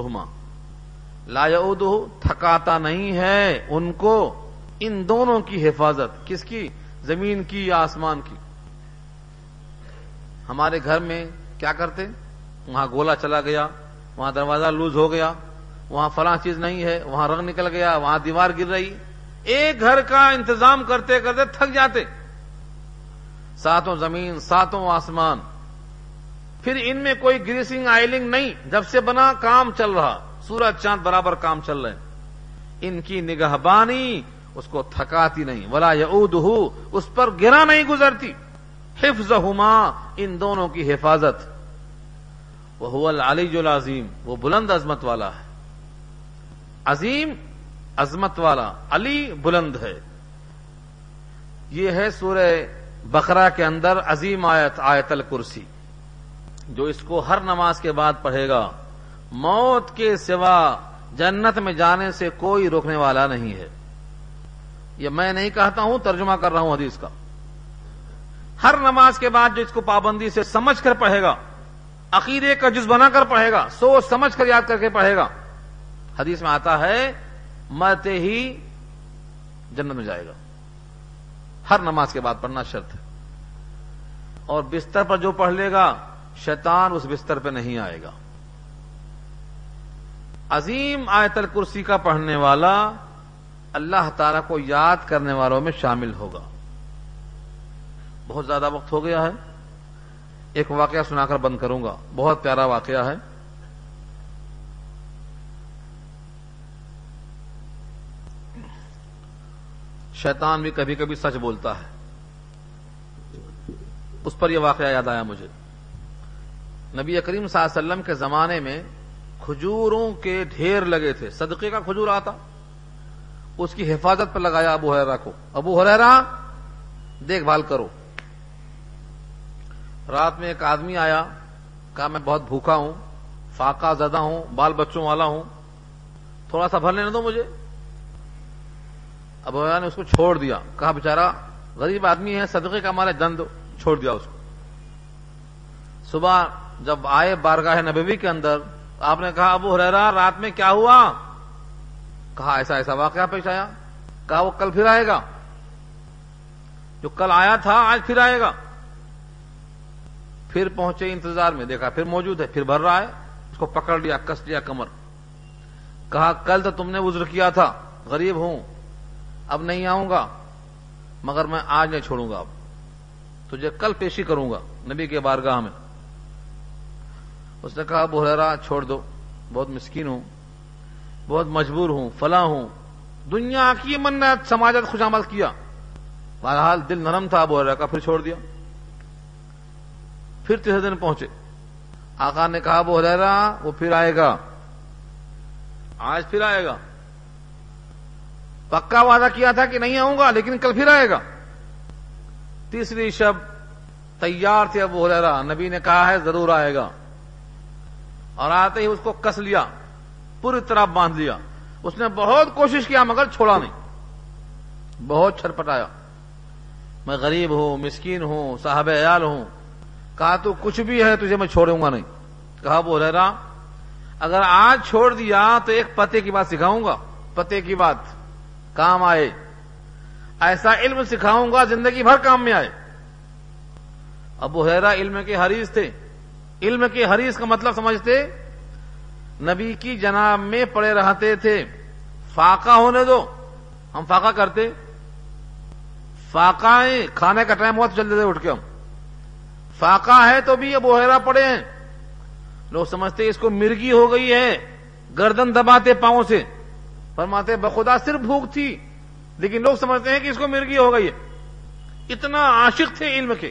لا یعود ہو تھکاتا نہیں ہے ان کو۔ ان دونوں کی حفاظت۔ کس کی؟ زمین کی یا آسمان کی؟ ہمارے گھر میں کیا کرتے؟ وہاں گولا چلا گیا، وہاں دروازہ لوز ہو گیا، وہاں فلاں چیز نہیں ہے، وہاں رنگ نکل گیا، وہاں دیوار گر رہی۔ ایک گھر کا انتظام کرتے کرتے تھک جاتے۔ ساتوں زمین، ساتوں آسمان۔ پھر ان میں کوئی گریسنگ، آئلنگ نہیں۔ جب سے بنا کام چل رہا، سورج، چاند برابر کام چل رہے ان کی نگہ بانی اس کو تھکاتی نہیں۔ ولا یعود اس پر گرا نہیں گزرتی۔ حفظ ان دونوں کی حفاظت۔ وہ العلی جو العظیم وہ بلند عظمت والا ہے۔ عظیم عظمت والا، علی بلند ہے۔ یہ ہے سورہ بقرہ کے اندر عظیم آیت آیت الکرسی۔ جو اس کو ہر نماز کے بعد پڑھے گا، موت کے سوا جنت میں جانے سے کوئی روکنے والا نہیں ہے۔ یہ میں نہیں کہتا ہوں، ترجمہ کر رہا ہوں حدیث کا۔ ہر نماز کے بعد جو اس کو پابندی سے سمجھ کر پڑھے گا، عقیدے کا جز بنا کر پڑھے گا، سوچ سمجھ کر یاد کر کے پڑھے گا، حدیث میں آتا ہے، مرتے ہی جنت میں جائے گا۔ ہر نماز کے بعد پڑھنا شرط ہے۔ اور بستر پر جو پڑھ لے گا شیطان اس بستر پہ نہیں آئے گا۔ عظیم آیت الکرسی کا پڑھنے والا اللہ تعالی کو یاد کرنے والوں میں شامل ہوگا۔ بہت زیادہ وقت ہو گیا ہے۔ ایک واقعہ سنا کر بند کروں گا۔ بہت پیارا واقعہ ہے۔ شیطان بھی کبھی کبھی سچ بولتا ہے۔ اس پر یہ واقعہ یاد آیا مجھے۔ نبی کریم صلی اللہ علیہ وسلم کے زمانے میں کھجوروں کے ڈھیر لگے تھے۔ صدقے کا کھجور آتا۔ اس کی حفاظت پر لگایا ابو حرا کو۔ ابو حرا دیکھ بھال کرو۔ رات میں ایک آدمی آیا، کہا، میں بہت بھوکا ہوں، فاقہ زدہ ہوں، بال بچوں والا ہوں، تھوڑا سا بھر لینے دو مجھے۔ ابو حرا نے اس کو چھوڑ دیا۔ کہا بےچارا غریب آدمی ہے، صدقے کا ہمارے دند چھوڑ دیا اس کو۔ صبح جب آئے بارگاہ نبوی کے اندر، آپ نے کہا، ابو ہریرا رات میں کیا ہوا؟ کہا، ایسا ایسا واقعہ پیش آیا۔ کہا، وہ کل پھر آئے گا۔ جو کل آیا تھا، آج پھر آئے گا۔ پھر پہنچے انتظار میں، دیکھا، پھر موجود ہے، پھر بھر رہا ہے۔ اس کو پکڑ لیا، کس لیا کمر۔ کہا، کل تو تم نے وزر کیا تھا، غریب ہوں۔ اب نہیں آؤں گا، مگر میں آج نہیں چھوڑوں گا۔ اب تجھے کل پیشی کروں گا، نبی کے بارگاہ میں۔ اس نے کہا بحرا چھوڑ دو. بہت مسکین ہوں. بہت مجبور ہوں. فلاں ہوں. دنیا کی منت سماجت خوش آمد کیا. بہرحال دل نرم تھا ابو کا، پھر چھوڑ دیا. پھر تیسرے دن پہنچے. آقا نے کہا، ابو حرا وہ پھر آئے گا. آج پھر آئے گا. پکا وعدہ کیا تھا کہ نہیں آؤں گا، لیکن کل پھر آئے گا. تیسری شب تیار تھے ابو حرا نبی نے کہا ہے، ضرور آئے گا. اور آتے ہی اس کو کس لیا؟ پوری طرح باندھ لیا۔ اس نے بہت کوشش کیا مگر چھوڑا نہیں۔ بہت چھٹپٹایا۔ میں غریب ہوں، مسکین ہوں، صاحب عیال ہوں۔ کہا، تو کچھ بھی ہے تجھے میں چھوڑوں گا نہیں۔ کہا بول رہا اگر آج چھوڑ دیا تو ایک پتے کی بات سکھاؤں گا۔ پتے کی بات۔ کام آئے۔ ایسا علم سکھاؤں گا، زندگی بھر کام میں آئے۔ ابو حیرا علم کے حریث تھے۔ علم کے حریث کا مطلب سمجھتے؟ نبی کی جناب میں پڑے رہتے تھے۔ فاقہ ہونے دو۔ ہم فاقہ کرتے۔ فاقہ کھانے کا ٹائم ہوا تو چلتے تھے اٹھ کے ہم۔ فاقہ ہے تو بھی ابو حیرا پڑے ہیں۔ لوگ سمجھتے اس کو مرگی ہو گئی ہے۔ گردن دباتے پاؤں سے۔ فرماتے، بخدا صرف بھوک تھی۔ لیکن لوگ سمجھتے ہیں کہ اس کو مرگی ہو گئی ہے۔ اتنا عاشق تھے علم کے۔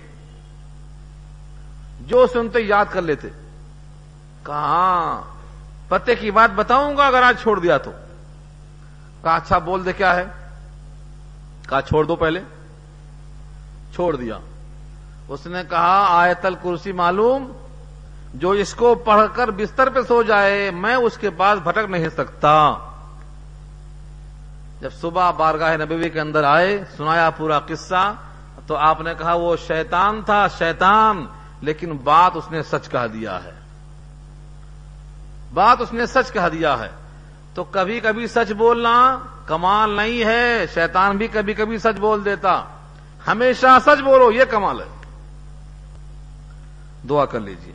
جو سنتے یاد کر لیتے۔ کہاں؟ پتے کی بات بتاؤں گا اگر آج چھوڑ دیا تو۔ کہا اچھا بول دے، کیا ہے؟ کہا، چھوڑ دو پہلے۔ چھوڑ دیا۔ اس نے کہا، آیت الکرسی معلوم، جو اس کو پڑھ کر بستر پہ سو جائے، میں اس کے پاس بھٹک نہیں سکتا۔ جب صبح بارگاہ نبوی کے اندر آئے، سنایا پورا قصہ، تو آپ نے کہا، وہ شیطان تھا، شیطان۔ لیکن بات اس نے سچ کہہ دیا ہے۔ بات اس نے سچ کہہ دیا ہے۔ تو کبھی کبھی سچ بولنا کمال نہیں ہے۔ شیطان بھی کبھی کبھی سچ بول دیتا۔ ہمیشہ سچ بولو، یہ کمال ہے۔ دعا کر لیجیے